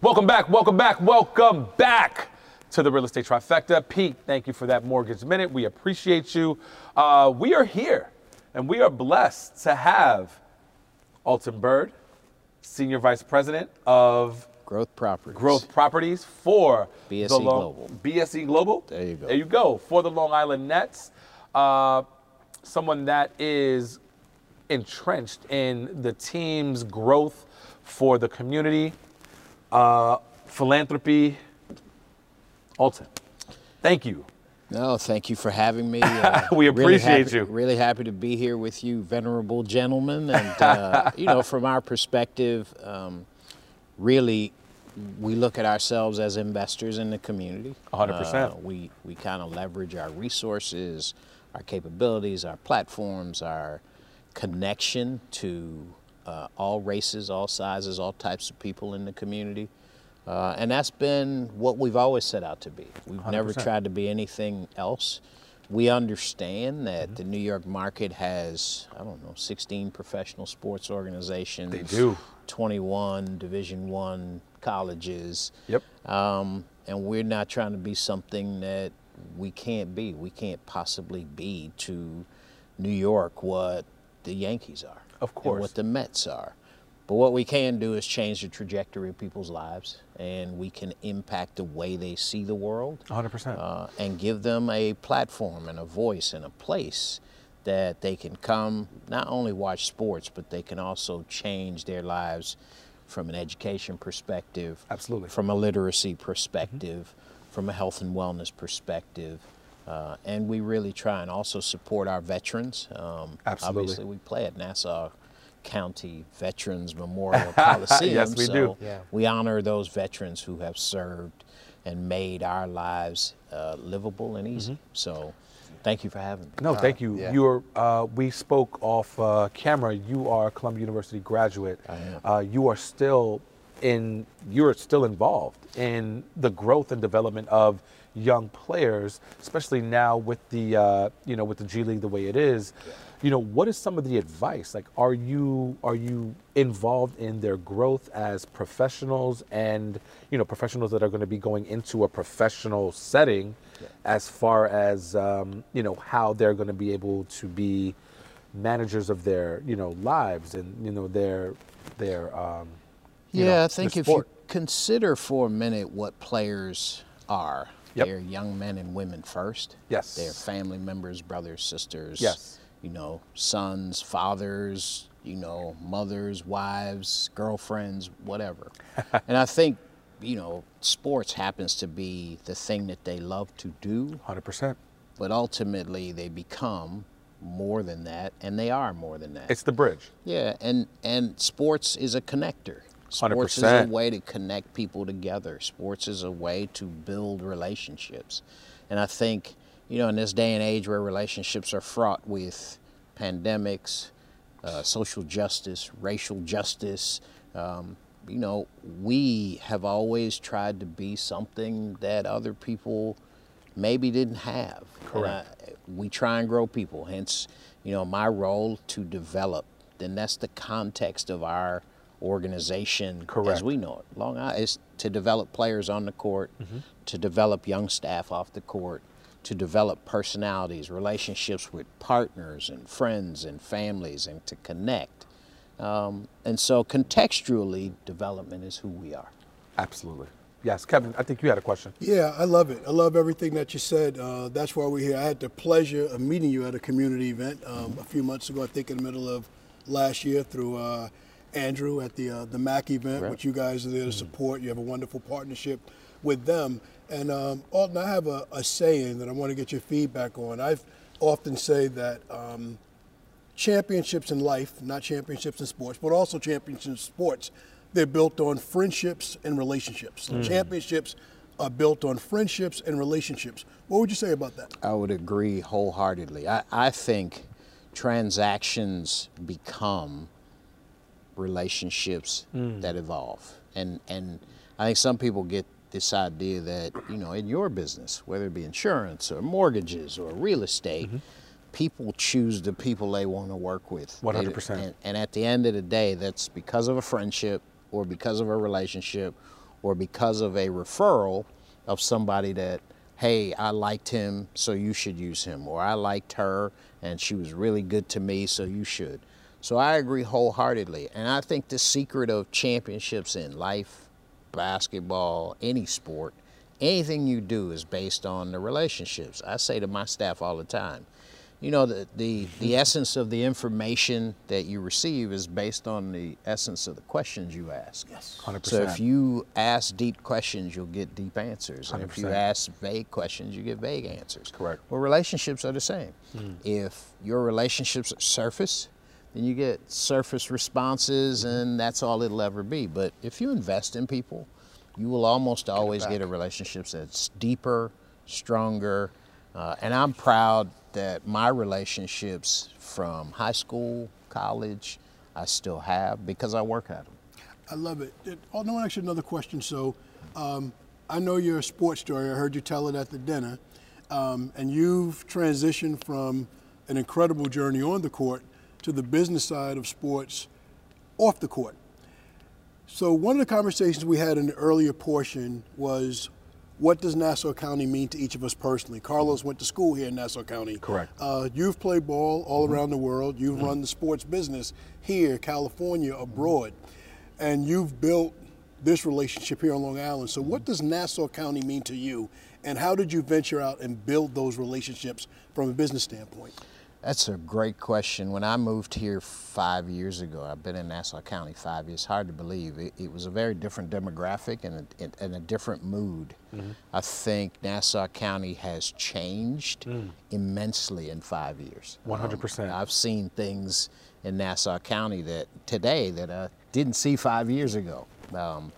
Welcome back, welcome back, welcome back to the Real Estate Trifecta. Pete, thank you for that Mortgage Minute. We appreciate you. Uh, we are here and we are blessed to have Alton Byrd, Senior Vice President of Growth Properties. Growth Properties for BSE Long- Global. BSE Global. There you go. There you go. For the Long Island Nets. Uh, someone that is entrenched in the team's growth for the community, uh, philanthropy. Alton, thank you. No, thank you for having me. Uh, We really appreciate happy- you. Really happy to be here with you, venerable gentlemen. And, uh, you know, from our perspective, um, really, we look at ourselves as investors in the community. 100%. Uh, we we kind of leverage our resources, our capabilities, our platforms, our connection to uh, all races, all sizes, all types of people in the community. Uh, and that's been what we've always set out to be. We've never 100%. tried to be anything else. We understand that the New York market has, I don't know, 16 professional sports organizations. They do. 21 Division One colleges. Yep. Um, and we're not trying to be something that we can't be. We can't possibly be to New York what the Yankees are. Of And course. what the Mets are. But what we can do is change the trajectory of people's lives, and we can impact the way they see the world 100%. uh, and give them a platform and a voice and a place that they can come not only watch sports, but they can also change their lives from an education perspective, Absolutely. from a literacy perspective, from a health and wellness perspective. Uh, and we really try and also support our veterans. Um, Absolutely. Obviously, we play at Nassau County Veterans Memorial Coliseum. Yes, we so do. Yeah. we honor those veterans who have served and made our lives uh, livable and easy. So, thank you for having me. No, thank you. yeah. You're. Uh, we spoke off uh, camera. You are a Columbia University graduate. I am. Uh, you are still in. You're still involved in the growth and development of young players, especially now with the uh, you know with the G League the way it is. you know, what is some of the advice? Like, are you are you involved in their growth as professionals and you know professionals that are going to be going into a professional setting, as far as um, you know how they're going to be able to be managers of their you know lives and you know their their um, Yeah, know, I think if you consider for a minute what players are, Yep. they're young men and women first. Yes. They're family members, brothers, sisters. Yes. You know, sons, fathers, you know, mothers, wives, girlfriends, whatever. and I think, you know, sports happens to be the thing that they love to do, hundred percent. but ultimately they become more than that, and they are more than that. It's the bridge. Yeah, and and sports is a connector. Sports is a way to connect people together. Sports is a way to build relationships. And I think, you know, in this day and age where relationships are fraught with pandemics, uh, social justice, racial justice, um, you know, we have always tried to be something that other people maybe didn't have. Correct. I- we try and grow people. Hence, you know, my role to develop. Then that's the context of our organization Correct. as we know it. Long Island is to develop players on the court, Mm-hmm. to develop young staff off the court, to develop personalities, relationships with partners and friends and families, and to connect. Um, and so, contextually, development is who we are. Absolutely. Yes, Kevin. I think you had a question. Yeah, I love it. I love everything that you said. Uh, that's why we're here. I had the pleasure of meeting you at a community event um, a few months ago. I think in the middle of last year through uh, Andrew at the uh, the MAC event, Right. which you guys are there to support. You have a wonderful partnership with them. And um, Alton, I have a, a saying that I want to get your feedback on. I've often say that um, championships in life, not championships in sports, but also championships in sports, they're built on friendships and relationships. So championships are built on friendships and relationships. What would you say about that? I would agree wholeheartedly. I, I think transactions become relationships that evolve. And and I think some people get this idea that, you know, in your business, whether it be insurance or mortgages or real estate, people choose the people they want to work with. 100%. And, and at the end of the day, that's because of a friendship or because of a relationship or because of a referral of somebody that, hey, I liked him, so you should use him, or I liked her and she was really good to me, so you should. So I agree wholeheartedly. And I think the secret of championships in life, basketball, any sport, anything you do is based on the relationships. I say to my staff all the time, you know, the, the, the essence of the information that you receive is based on the essence of the questions you ask. Yes. 100%. So if you ask deep questions, you'll get deep answers. And if you ask vague questions, you get vague answers. Correct. Well, relationships are the same. If your relationships are surface, then you get surface responses, and that's all it'll ever be. But if you invest in people, you will almost always get a relationship that's deeper, stronger. Uh, and I'm proud that my relationships from high school, college, I still have because I work at them. I love it. it oh, no, actually, another question. So, um, I know you're a sports story. I heard you tell it at the dinner. Um, and you've transitioned from an incredible journey on the court to the business side of sports off the court. So, one of the conversations we had in the earlier portion was what does Nassau County mean to each of us personally? Carlos went to school here in Nassau County. Correct. Uh, you've played ball all around the world. You've run the sports business here, California, abroad, and you've built this relationship here on Long Island. So, what does Nassau County mean to you, and how did you venture out and build those relationships from a business standpoint? That's a great question. When I moved here five years ago, I've been in Nassau County five years. Hard to believe. It, it was a very different demographic and a, and a different mood. I think Nassau County has changed immensely in five years. Um, 100%. I've seen things in Nassau County that today that I didn't see five years ago. Um,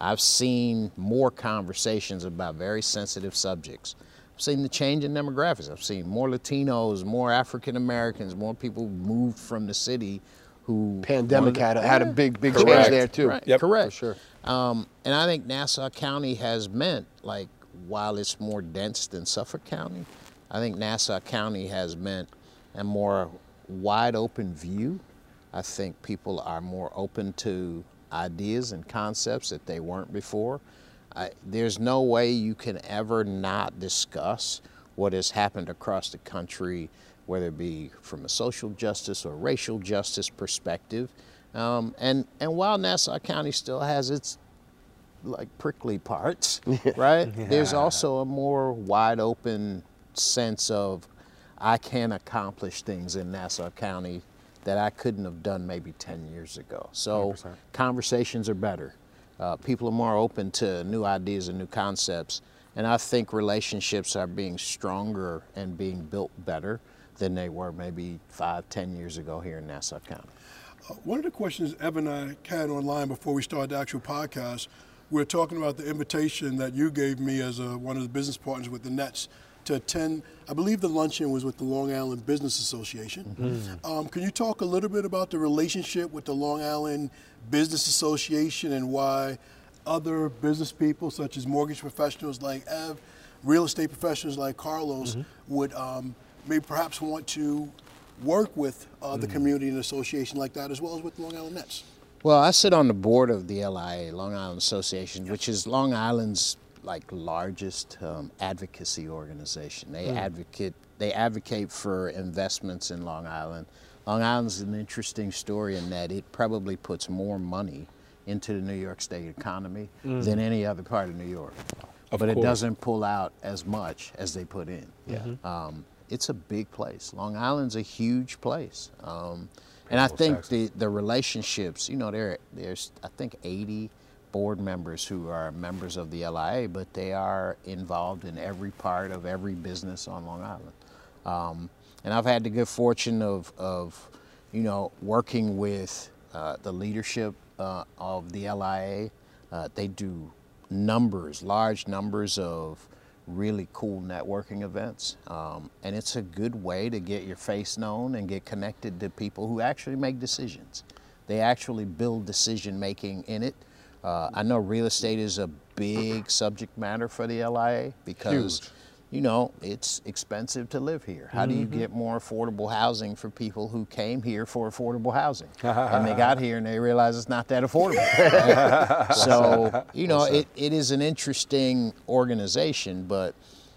I've seen more conversations about very sensitive subjects. I've seen the change in demographics. I've seen more Latinos, more African Americans, more people moved from the city who Pandemic wanted- had a, had a big, big Correct. change there too. Right, Yep. correct. For sure. Um, and I think Nassau County has meant, like, while it's more dense than Suffolk County, I think Nassau County has meant a more wide open view. I think people are more open to ideas and concepts that they weren't before. I, there's no way you can ever not discuss what has happened across the country, whether it be from a social justice or racial justice perspective. Um, and, and while Nassau County still has its like prickly parts, right? There's also a more wide open sense of I can accomplish things in Nassau County that I couldn't have done maybe 10 years ago. So 100%. conversations are better. Uh, people are more open to new ideas and new concepts. And I think relationships are being stronger and being built better than they were maybe five, ten years ago here in Nassau County. Uh, One of the questions Evan and I had online before we started the actual podcast, we were talking about the invitation that you gave me as a, one of the business partners with the Nets to attend. I believe the luncheon was with the Long Island Business Association. Um, can you talk a little bit about the relationship with the Long Island Business Association and why other business people, such as mortgage professionals like Ev, real estate professionals like Carlos, would um, maybe perhaps want to work with uh, the community and association like that, as well as with Long Island Nets? Well, I sit on the board of the LIA, Long Island Association, which is Long Island's like largest um, advocacy organization. They advocate they advocate for investments in Long Island. Long Island's an interesting story in that it probably puts more money into the New York State economy than any other part of New York. but it doesn't pull out as much as they put in. Yeah. Um, it's a big place. Long Island's a huge place. Um, and I think the, the relationships, you know, there there's I think 80 board members who are members of the LIA, but they are involved in every part of every business on Long Island. Um, and I've had the good fortune of, of you know, working with uh, the leadership uh, of the LIA. Uh, they do numbers, large numbers of really cool networking events. Um, and it's a good way to get your face known and get connected to people who actually make decisions. They actually build decision making in it. Uh, I know real estate is a big subject matter for the LIA because Huge. You know, it's expensive to live here. How do you get more affordable housing for people who came here for affordable housing? and they got here and they realize it's not that affordable. so, you know, it, it is an interesting organization, but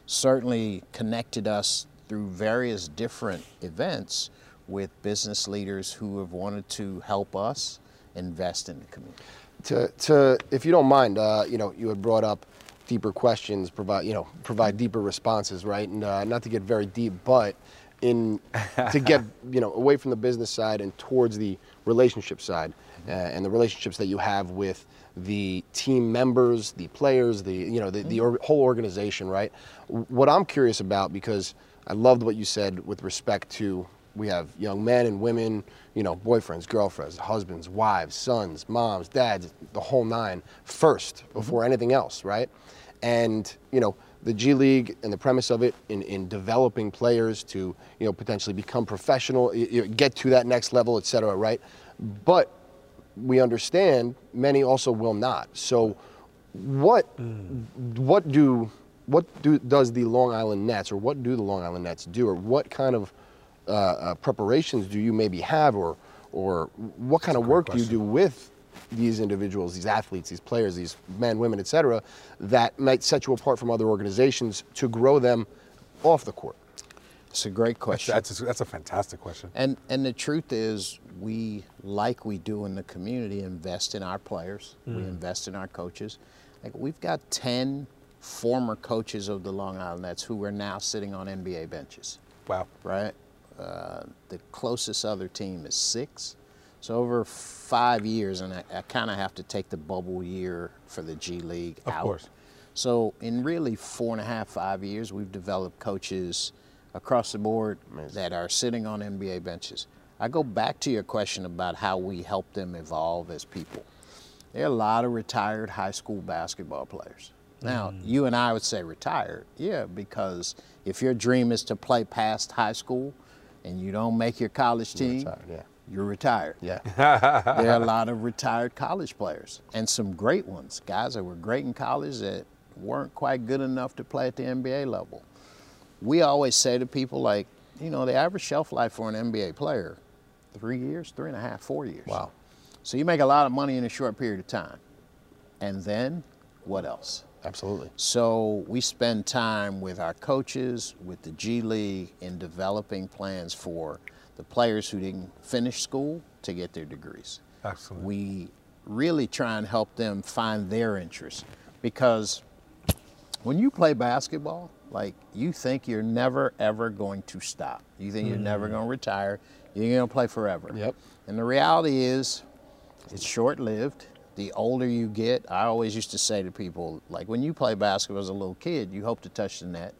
certainly connected us through various different events with business leaders who have wanted to help us invest in the community. to, to if you don't mind, uh, you know, you had brought up deeper questions, provide you know provide deeper responses, right? And uh, not to get very deep, but in to get you know away from the business side and towards the relationship side, uh, and the relationships that you have with the team members, the players, the you know the, the or, whole organization, right? What I'm curious about because I loved what you said with respect to we have young men and women, you know, boyfriends, girlfriends, husbands, wives, sons, moms, dads, the whole nine first mm-hmm. before anything else, right? And, you know, the G League and the premise of it in, in developing players to, you know, potentially become professional, y- y- get to that next level, et cetera, right? But we understand many also will not. So what mm. what do what do does the Long Island Nets or what do the Long Island Nets do or what kind of uh, uh, preparations do you maybe have or or what kind of work do you do with these individuals, these athletes, these players, these men, women, et cetera, that might set you apart from other organizations to grow them off the court? It's a great question. That's a, that's a fantastic question. And and the truth is, we like we do in the community invest in our players. We invest in our coaches. Like we've got ten former coaches of the Long Island Nets who are now sitting on NBA benches. Wow. Right. Uh, the closest other team is six. So over five years, and I, I kind of have to take the bubble year for the G League Of out. Of course. So in really four and a half, five years, we've developed coaches across the board that are sitting on NBA benches. I go back to your question about how we help them evolve as people. There are a lot of retired high school basketball players. Now, you and I would say retired, yeah, because if your dream is to play past high school and you don't make your college team, retired, yeah. you're retired Yeah. there are a lot of retired college players and some great ones, guys that were great in college that weren't quite good enough to play at the NBA level. We always say to people like, you know, the average shelf life for an NBA player, three years, three and a half, four years. Wow. So you make a lot of money in a short period of time. And then what else? Absolutely. So we spend time with our coaches, with the G League, in developing plans for the players who didn't finish school to get their degrees. Excellent. We really try and help them find their interest because when you play basketball, like you think you're never ever going to stop. You think you're never mm. going to retire. You're going to play forever. Yep. And the reality is, it's short lived. The older you get, I always used to say to people, like when you play basketball as a little kid, you hope to touch the net.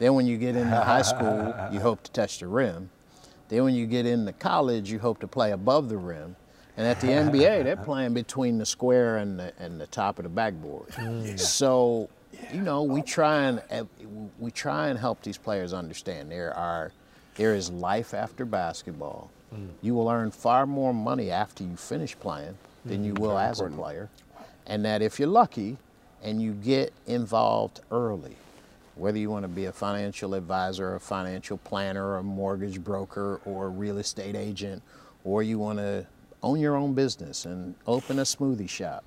Then when you get into high school, you hope to touch the rim. Then when you get into college, you hope to play above the rim. And at the NBA, they're playing between the square and the, and the top of the backboard. Mm. So, you know, we try and we try and help these players understand there are there is life after basketball. Mm. You will earn far more money after you finish playing than you mm-hmm. will as a player. And that if you're lucky and you get involved early, whether you want to be a financial advisor, a financial planner, a mortgage broker, or a real estate agent, or you want to own your own business and open a smoothie shop,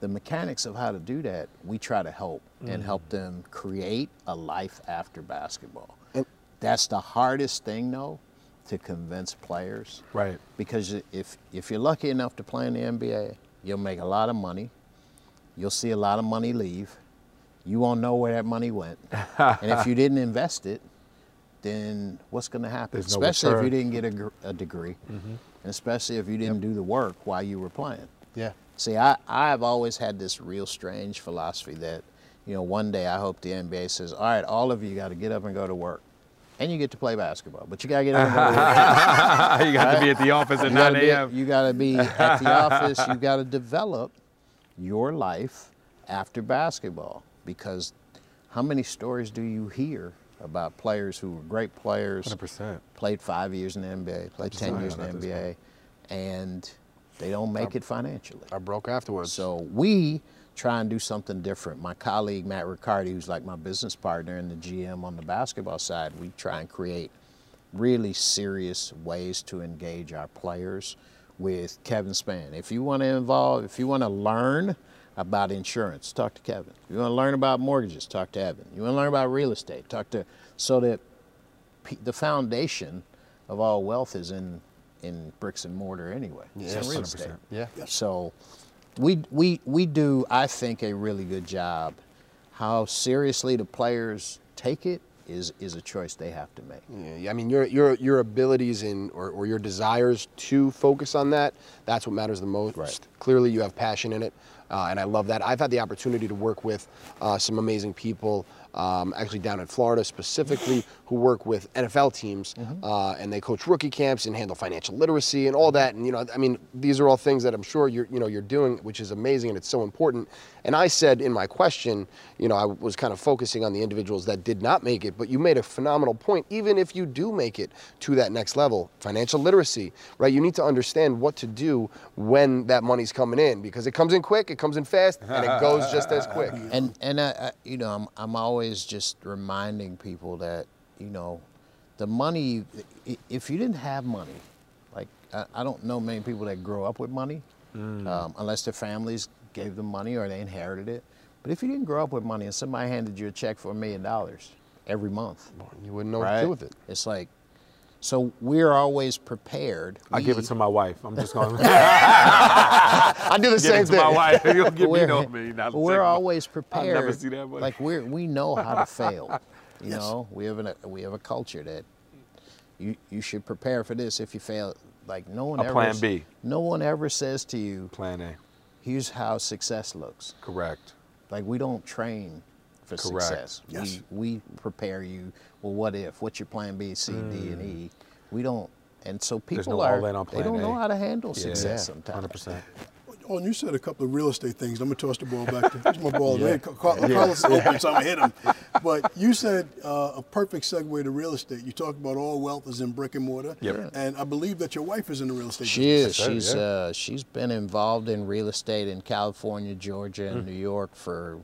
the mechanics of how to do that, we try to help and help mm-hmm. them create a life after basketball. And- That's the hardest thing, though, to convince players. Right. Because if if you're lucky enough to play in the NBA, you'll make a lot of money. You'll see a lot of money leave. You won't know where that money went. and if you didn't invest it, then what's going to happen? There's no especially if you didn't get a, gr- a degree, mm-hmm. and especially if you didn't do the work while you were playing. Yeah. See, I, I've always had this real strange philosophy that, you know, one day I hope the NBA says, all right, all of you got to get up and go to work. And you get to play basketball, but you got to get up and go to work. you got to be at the office at You gotta 9 be- a.m. You got to be at the office. You got to develop your life after basketball because how many stories do you hear about players who were great players, 100%. played five years in the NBA, played 10 years in the NBA, and they don't make it financially. I broke afterwards. So we try and do something different. My colleague Matt Riccardi, who's like my business partner and the GM on the basketball side, we try and create really serious ways to engage our players with Kevin Spann. If you want to involve, if you want to learn about insurance, talk to Kevin. If you want to learn about mortgages, talk to Evan. You want to learn about real estate, talk to so that the foundation of all wealth is in in bricks and mortar anyway. Yes, real 100%. estate. yeah. So we, we, we do, I think, a really good job. How seriously the players take it is, is a choice they have to make. Yeah, I mean, your your your abilities in or, or your desires to focus on that, that's what matters the most. Right. Clearly, you have passion in it, uh, and I love that. I've had the opportunity to work with uh, some amazing people, um, actually down in Florida specifically, who work with NFL teams, uh, and they coach rookie camps and handle financial literacy and all that. And you know, I mean, these are all things that I'm sure you're you know you're doing, which is amazing and it's so important. And I said in my question, you know, I was kind of focusing on the individuals that did not make it, but you made a phenomenal point. Even if you do make it to that next level, financial literacy, right? You need to understand what to do when that money's coming in because it comes in quick, it comes in fast, and it goes just as quick. And, and I, I, you know, I'm, I'm always just reminding people that, you know, the money, if you didn't have money, like, I, I don't know many people that grow up with money, um, unless their families gave them money or they inherited it. But if you didn't grow up with money and somebody handed you a check for a million dollars every month, You wouldn't know what to do with it. It's like, so we're always prepared. I give it to my wife. I'm just going to I do the give same it to thing. my wife. You'll give me we're, no me. Not we're take- always prepared. never see that money. Like we're we know how to fail. You know, we have a we have a culture that you you should prepare for this if you fail. Like no one A ever plan B. No one ever says to you, Plan A. "Here's how success looks." Correct. Like we don't train for Correct. success. Yes. We we prepare you. Well, what if? What's your plan B, C, D, and E? Mm. We don't. And so people no are all in on they don't know how to handle Yeah. success sometimes. 100%. Oh, and you said a couple of real estate things. I'm gonna toss the ball back to here's my ball. Man, Ca- Ca- Carlos open, so I'm gonna hit him. But you said uh, a perfect segue to real estate. You talked about all wealth is in brick and mortar. Yep. And I believe that your wife is in the real estate. She business. is. She's yeah. uh, she's been involved in real estate in California, Georgia, and New York for,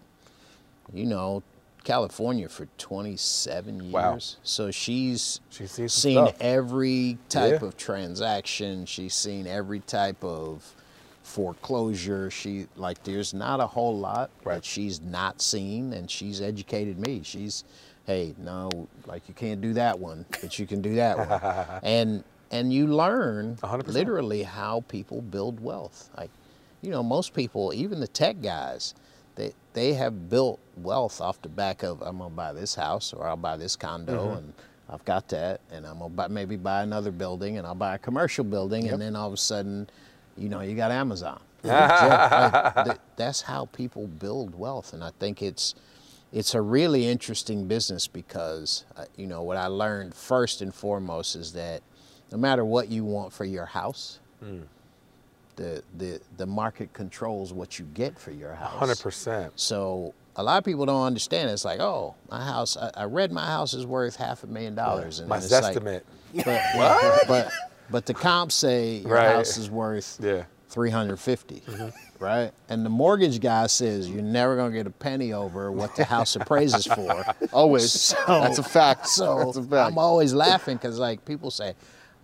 you know, California for 27 years. Wow. So she's, She's seen seen stuff. every type Yeah. of transaction. She's seen every type of foreclosure. She like there's not a whole lot Right. that she's not seen, and she's educated me. She's, hey, no, like you can't do that one, but you can do that one, and and you learn 100%. literally how people build wealth. Like, you know, most people, even the tech guys, they they have built wealth off the back of I'm gonna buy this house or I'll buy this condo and I've got that and I'm gonna buy, maybe buy another building and I'll buy a commercial building and then all of a sudden, you know, you got Amazon. Like, that's how people build wealth, and I think it's it's a really interesting business because uh, you know what I learned first and foremost is that no matter what you want for your house, the the the market controls what you get for your house. Hundred percent. So a lot of people don't understand. It's like, oh, my house. I, I read my house is worth half a million dollars, and My it's like, estimate. but, but but the comps say your Right. house is worth Yeah. 350 mm-hmm. right and the mortgage guy says you're never going to get a penny over what the house appraises for Always. So- That's a fact. so a fact. i'm always laughing because like people say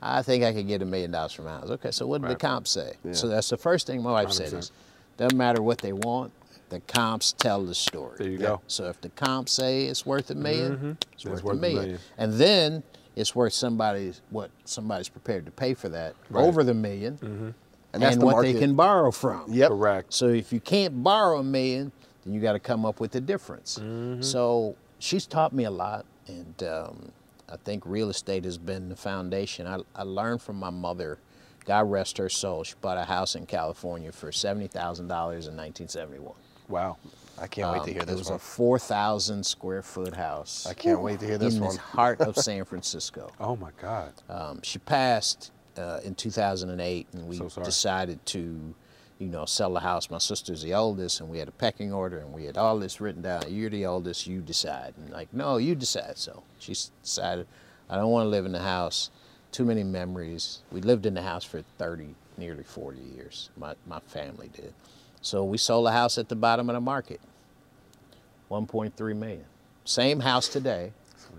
i think i could get a million dollars from my house okay so what did the comps say so that's the first thing my wife said 100%. is doesn't matter what they want the comps tell the story There you go. so if the comps say it's worth a 1000000 mm-hmm. it's, worth, worth a a million. million. and then it's worth somebody's what somebody's prepared to pay for that over the 1000000 and, And that's the what they can borrow from Yep. Correct. so if you can't borrow a million, then you got to come up with the difference. So she's taught me a lot, and um, I think real estate has been the foundation. I, I learned from my mother. God rest her soul. She bought a house in California for seventy thousand dollars in 1971. Wow. I can't wait to Um, hear It this was one. a 4,000 square foot house I can't wait to hear this in one. the heart of San Francisco. Oh my God. Um, she passed uh, in 2008, and we So decided to, you know, sell the house. My sister's the oldest, and we had a pecking order, and we had all this written down. You're the oldest, you decide. And like, no, you decide. So she decided, I don't want to live in the house. Too many memories. We lived in the house for 30, nearly 40 years. My my family did. So we sold the house at the bottom of the market. 1.3 million. Same house today,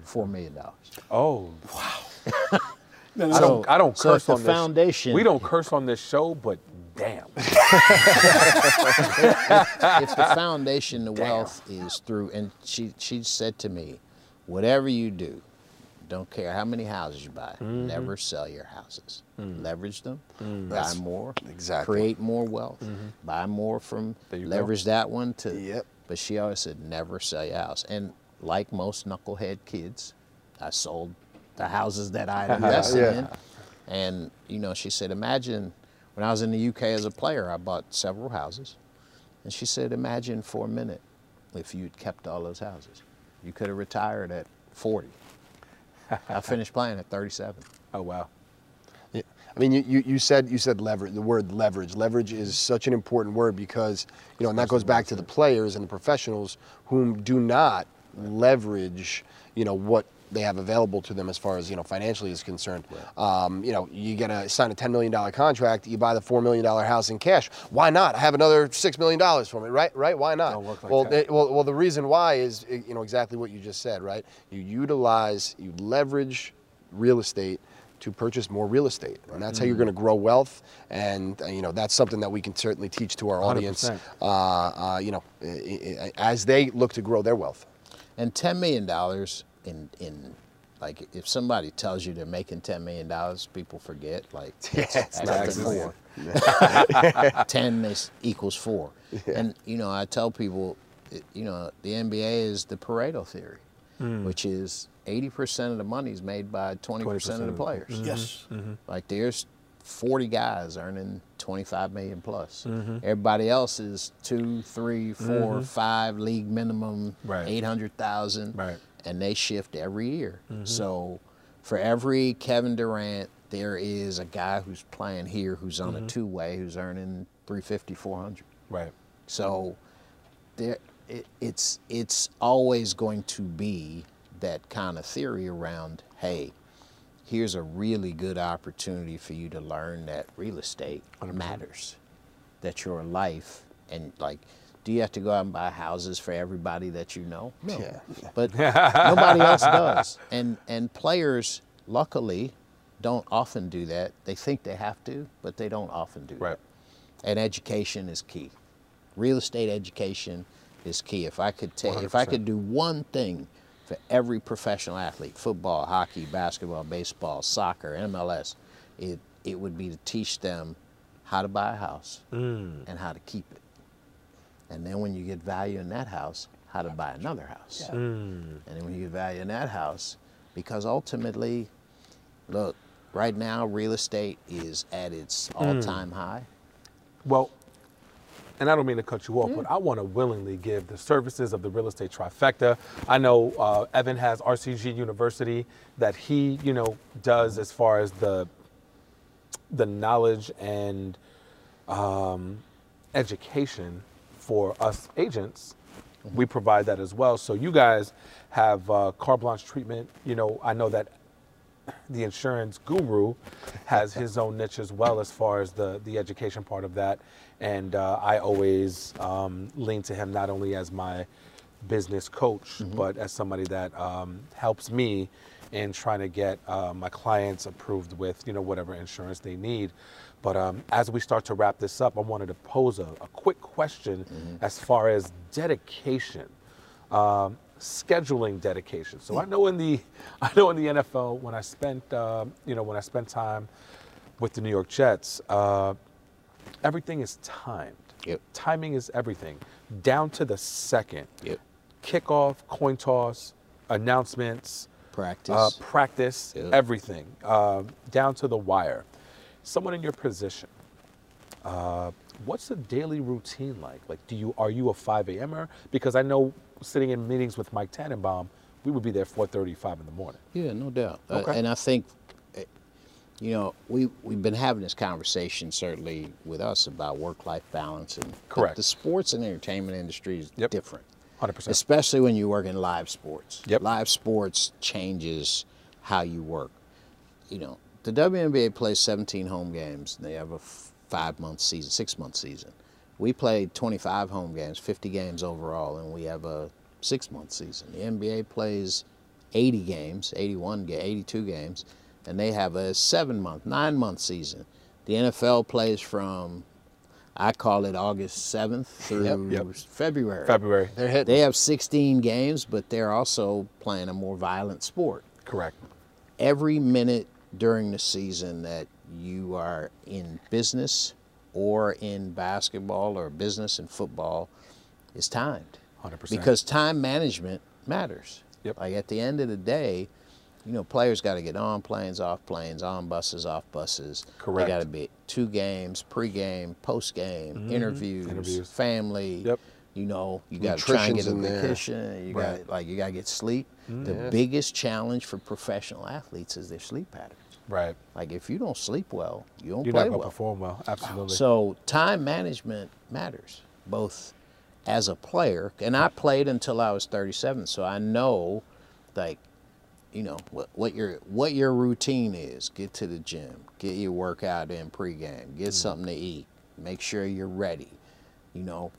four million dollars. Oh. No, I don't. I don't So curse if the on this. foundation- We don't curse on this show, but damn. if the foundation, the wealth is through, and she she said to me, whatever you do, don't care how many houses you buy, Mm-hmm. never sell your houses. Mm. Leverage them, buy That's- more, exactly. create more wealth, buy more from, There you go. leverage that one to. Yep. But she always said, never sell your house. And like most knucklehead kids, I sold the houses that I invested Yeah. in. And, you know, she said, imagine when I was in the UK as a player, I bought several houses. And she said, imagine for a minute if you'd kept all those houses. You could have retired at 40. I finished playing at 37. Oh wow. I mean, you, you, you said you said leverage. The word leverage. Leverage is such an important word because you know, and that goes back to the players and the professionals whom do not leverage. You know what they have available to them as far as you know financially is concerned. Um, you know, you get a sign a ten million dollar contract, you buy the four million dollar house in cash. Why not? I have another six million dollars for me, right? Right? Why not? Like well, they- well, well, the reason why is you know exactly what you just said, right? You utilize, you leverage real estate to purchase more real estate, and that's how you're going to grow wealth. And uh, you know that's something that we can certainly teach to our audience. 100%. Uh, uh, you know, as they look to grow their wealth. And $10 million in, in like, if somebody tells you they're making $10 million, people forget. Like, Yeah, it's not more. 10 is, equals four. And, you know, I tell people, you know, the NBA is the Pareto theory, which is 80% of the money is made by 20%, of the players. yes. Mm-hmm. Mm-hmm. Like there's 40 guys earning 25 million plus. Mm-hmm. Everybody else is two, three, four, five league minimum, Right. 800,000. Right. And they shift every year. So for every Kevin Durant, there is a guy who's playing here who's on a two way who's earning 350, 400. Right. So there, it, it's it's always going to be that kind of theory around. Hey, here's a really good opportunity for you to learn that real estate matters, that your life and like Do you have to go out and buy houses for everybody that you know? No. Yeah. But nobody else does. And and players, luckily, don't often do that. They think they have to, but they don't often do Right. that. And education is key. Real estate education is key. If I could take, if I could do one thing for every professional athlete, football, hockey, basketball, baseball, soccer, MLS, it it would be to teach them how to buy a house Mm. and how to keep it. And then when you get value in that house, how to buy another house. And then when you get value in that house, because ultimately, look, right now real estate is at its all-time high. Well, and I don't mean to cut you off, but I want to willingly give the services of the real estate trifecta. I know uh, Evan has RCG University that he, you know, does as far as the the knowledge and um, education for us agents. We provide that as well. So you guys have uh, carte blanche treatment. You know, I know that the insurance guru has his own niche as well as far as the the education part of that and uh, i always um, lean to him not only as my business coach but as somebody that um, helps me in trying to get uh, my clients approved with you know whatever insurance they need. But um, as we start to wrap this up i wanted to pose a, a quick question as far as dedication um, scheduling dedication. So I know in the I know in the NFL when I spent um, you know when I spent time with the New York Jets, uh, everything is timed. Yep. Timing is everything, down to the second. Yep. Kickoff, coin toss, announcements, Practice. uh, practice, Yep. everything, uh, down to the wire. Someone in your position, uh, what's the daily routine like? Like, do you are you a 5 a.m.er? Because I know sitting in meetings with Mike Tannenbaum, we would be there 4:30, 5 in the morning. Yeah, no doubt. Uh, Okay. and I think, you know, we we've been having this conversation certainly with us about work-life balance and Correct. The, sports and entertainment industry is Yep. different, 100%. especially when you work in live sports. Yep. Live sports changes how you work. You know, the WNBA plays 17 home games. And they have a five-month season, six-month season. We played 25 home games, 50 games overall, and we have a six-month season. The NBA plays 80 games, 81, ga- 82 games, and they have a seven-month, nine-month season. The NFL plays from, I call it August 7th through Yep. February. February. They're hitting. They have 16 games, but they're also playing a more violent sport Correct. every minute during the season that you are in business or in basketball or business and football is timed. 100%. Because time management matters. Yep. Like at the end of the day, you know, players got to get on planes, off planes, on buses, off buses. Correct. They got to be two games, pre-game, post-game, mm-hmm. interviews, Interviews. family. Yep. You know, you got to try and get a vacation. You Right. got like you got to get sleep. Mm, the biggest challenge for professional athletes is their sleep patterns. right. Like if you don't sleep well, you don't You're play not well. perform well. Absolutely. So time management matters, both as a player, and I played until I was 37, so I know, like, you know what, what your what your routine is. Get to the gym, get your workout in pregame, get mm. something to eat, make sure you're ready. You know,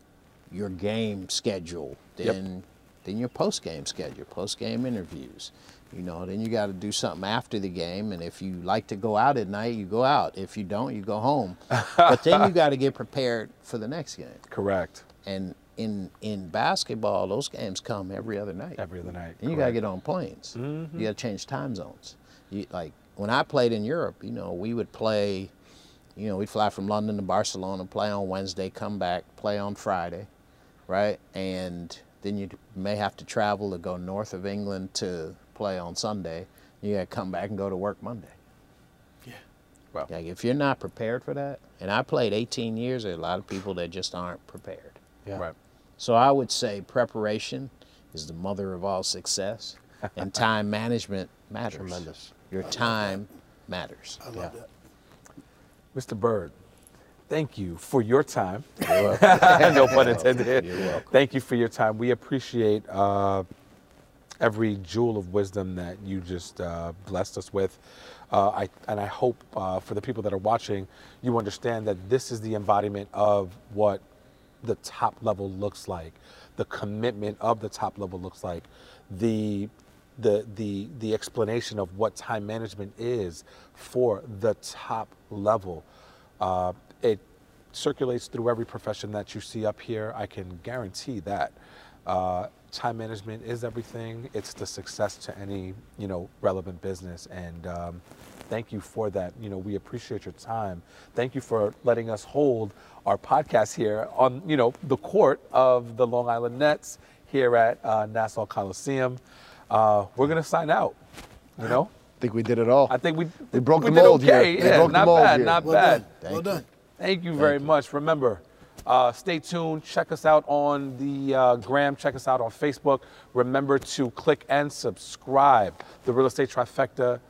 your game schedule, Yep. then then your post game schedule, post game interviews. You know, then you got to do something after the game, and if you like to go out at night, you go out. If you don't, you go home. but then you got to get prepared for the next game. Correct. And in in basketball, those games come every other night. Every other night. And you got to get on planes. You mm-hmm. got to change time zones. You, like when I played in Europe, you know, we would play. You know, we'd fly from London to Barcelona, play on Wednesday, come back, play on Friday, right? And then you may have to travel to go north of England to play on Sunday. You got to come back and go to work Monday. Yeah. Well, Like if you're not prepared for that, and I played 18 years, there are a lot of people that just aren't prepared. Yeah. Right. So I would say preparation is the mother of all success, and time management matters. Tremendous. Your time matters. I love that. Mr. Byrd, thank you for your time. no pun intended. You're welcome. Thank you for your time. We appreciate uh, every jewel of wisdom that you just uh, blessed us with. Uh, I, and I hope uh, for the people that are watching, you understand that this is the embodiment of what the top level looks like, the commitment of the top level looks like, the the the the explanation of what time management is for the top level. Uh, it circulates through every profession that you see up here. I can guarantee that. Uh, time management is everything. It's the success to any you know relevant business, and um, thank you for that. You know, we appreciate your time. Thank you for letting us hold our podcast here on you know the court of the Long Island Nets here at uh, Nassau Coliseum. Uh, we're gonna sign out. You know, I think we did it all. I think we We broke we the mold here. okay. We Yeah, broke not mold bad, here. not Well bad. done. Thank well you. done. Thank you very much. Remember, uh, stay tuned. Check us out on the uh, gram. Check us out on Facebook. Remember to click and subscribe. The Real Estate Trifecta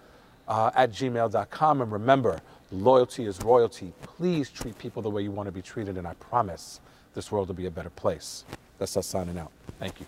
uh, at gmail.com. And remember, loyalty is royalty. Please treat people the way you want to be treated, and I promise this world will be a better place. That's us signing out. Thank you.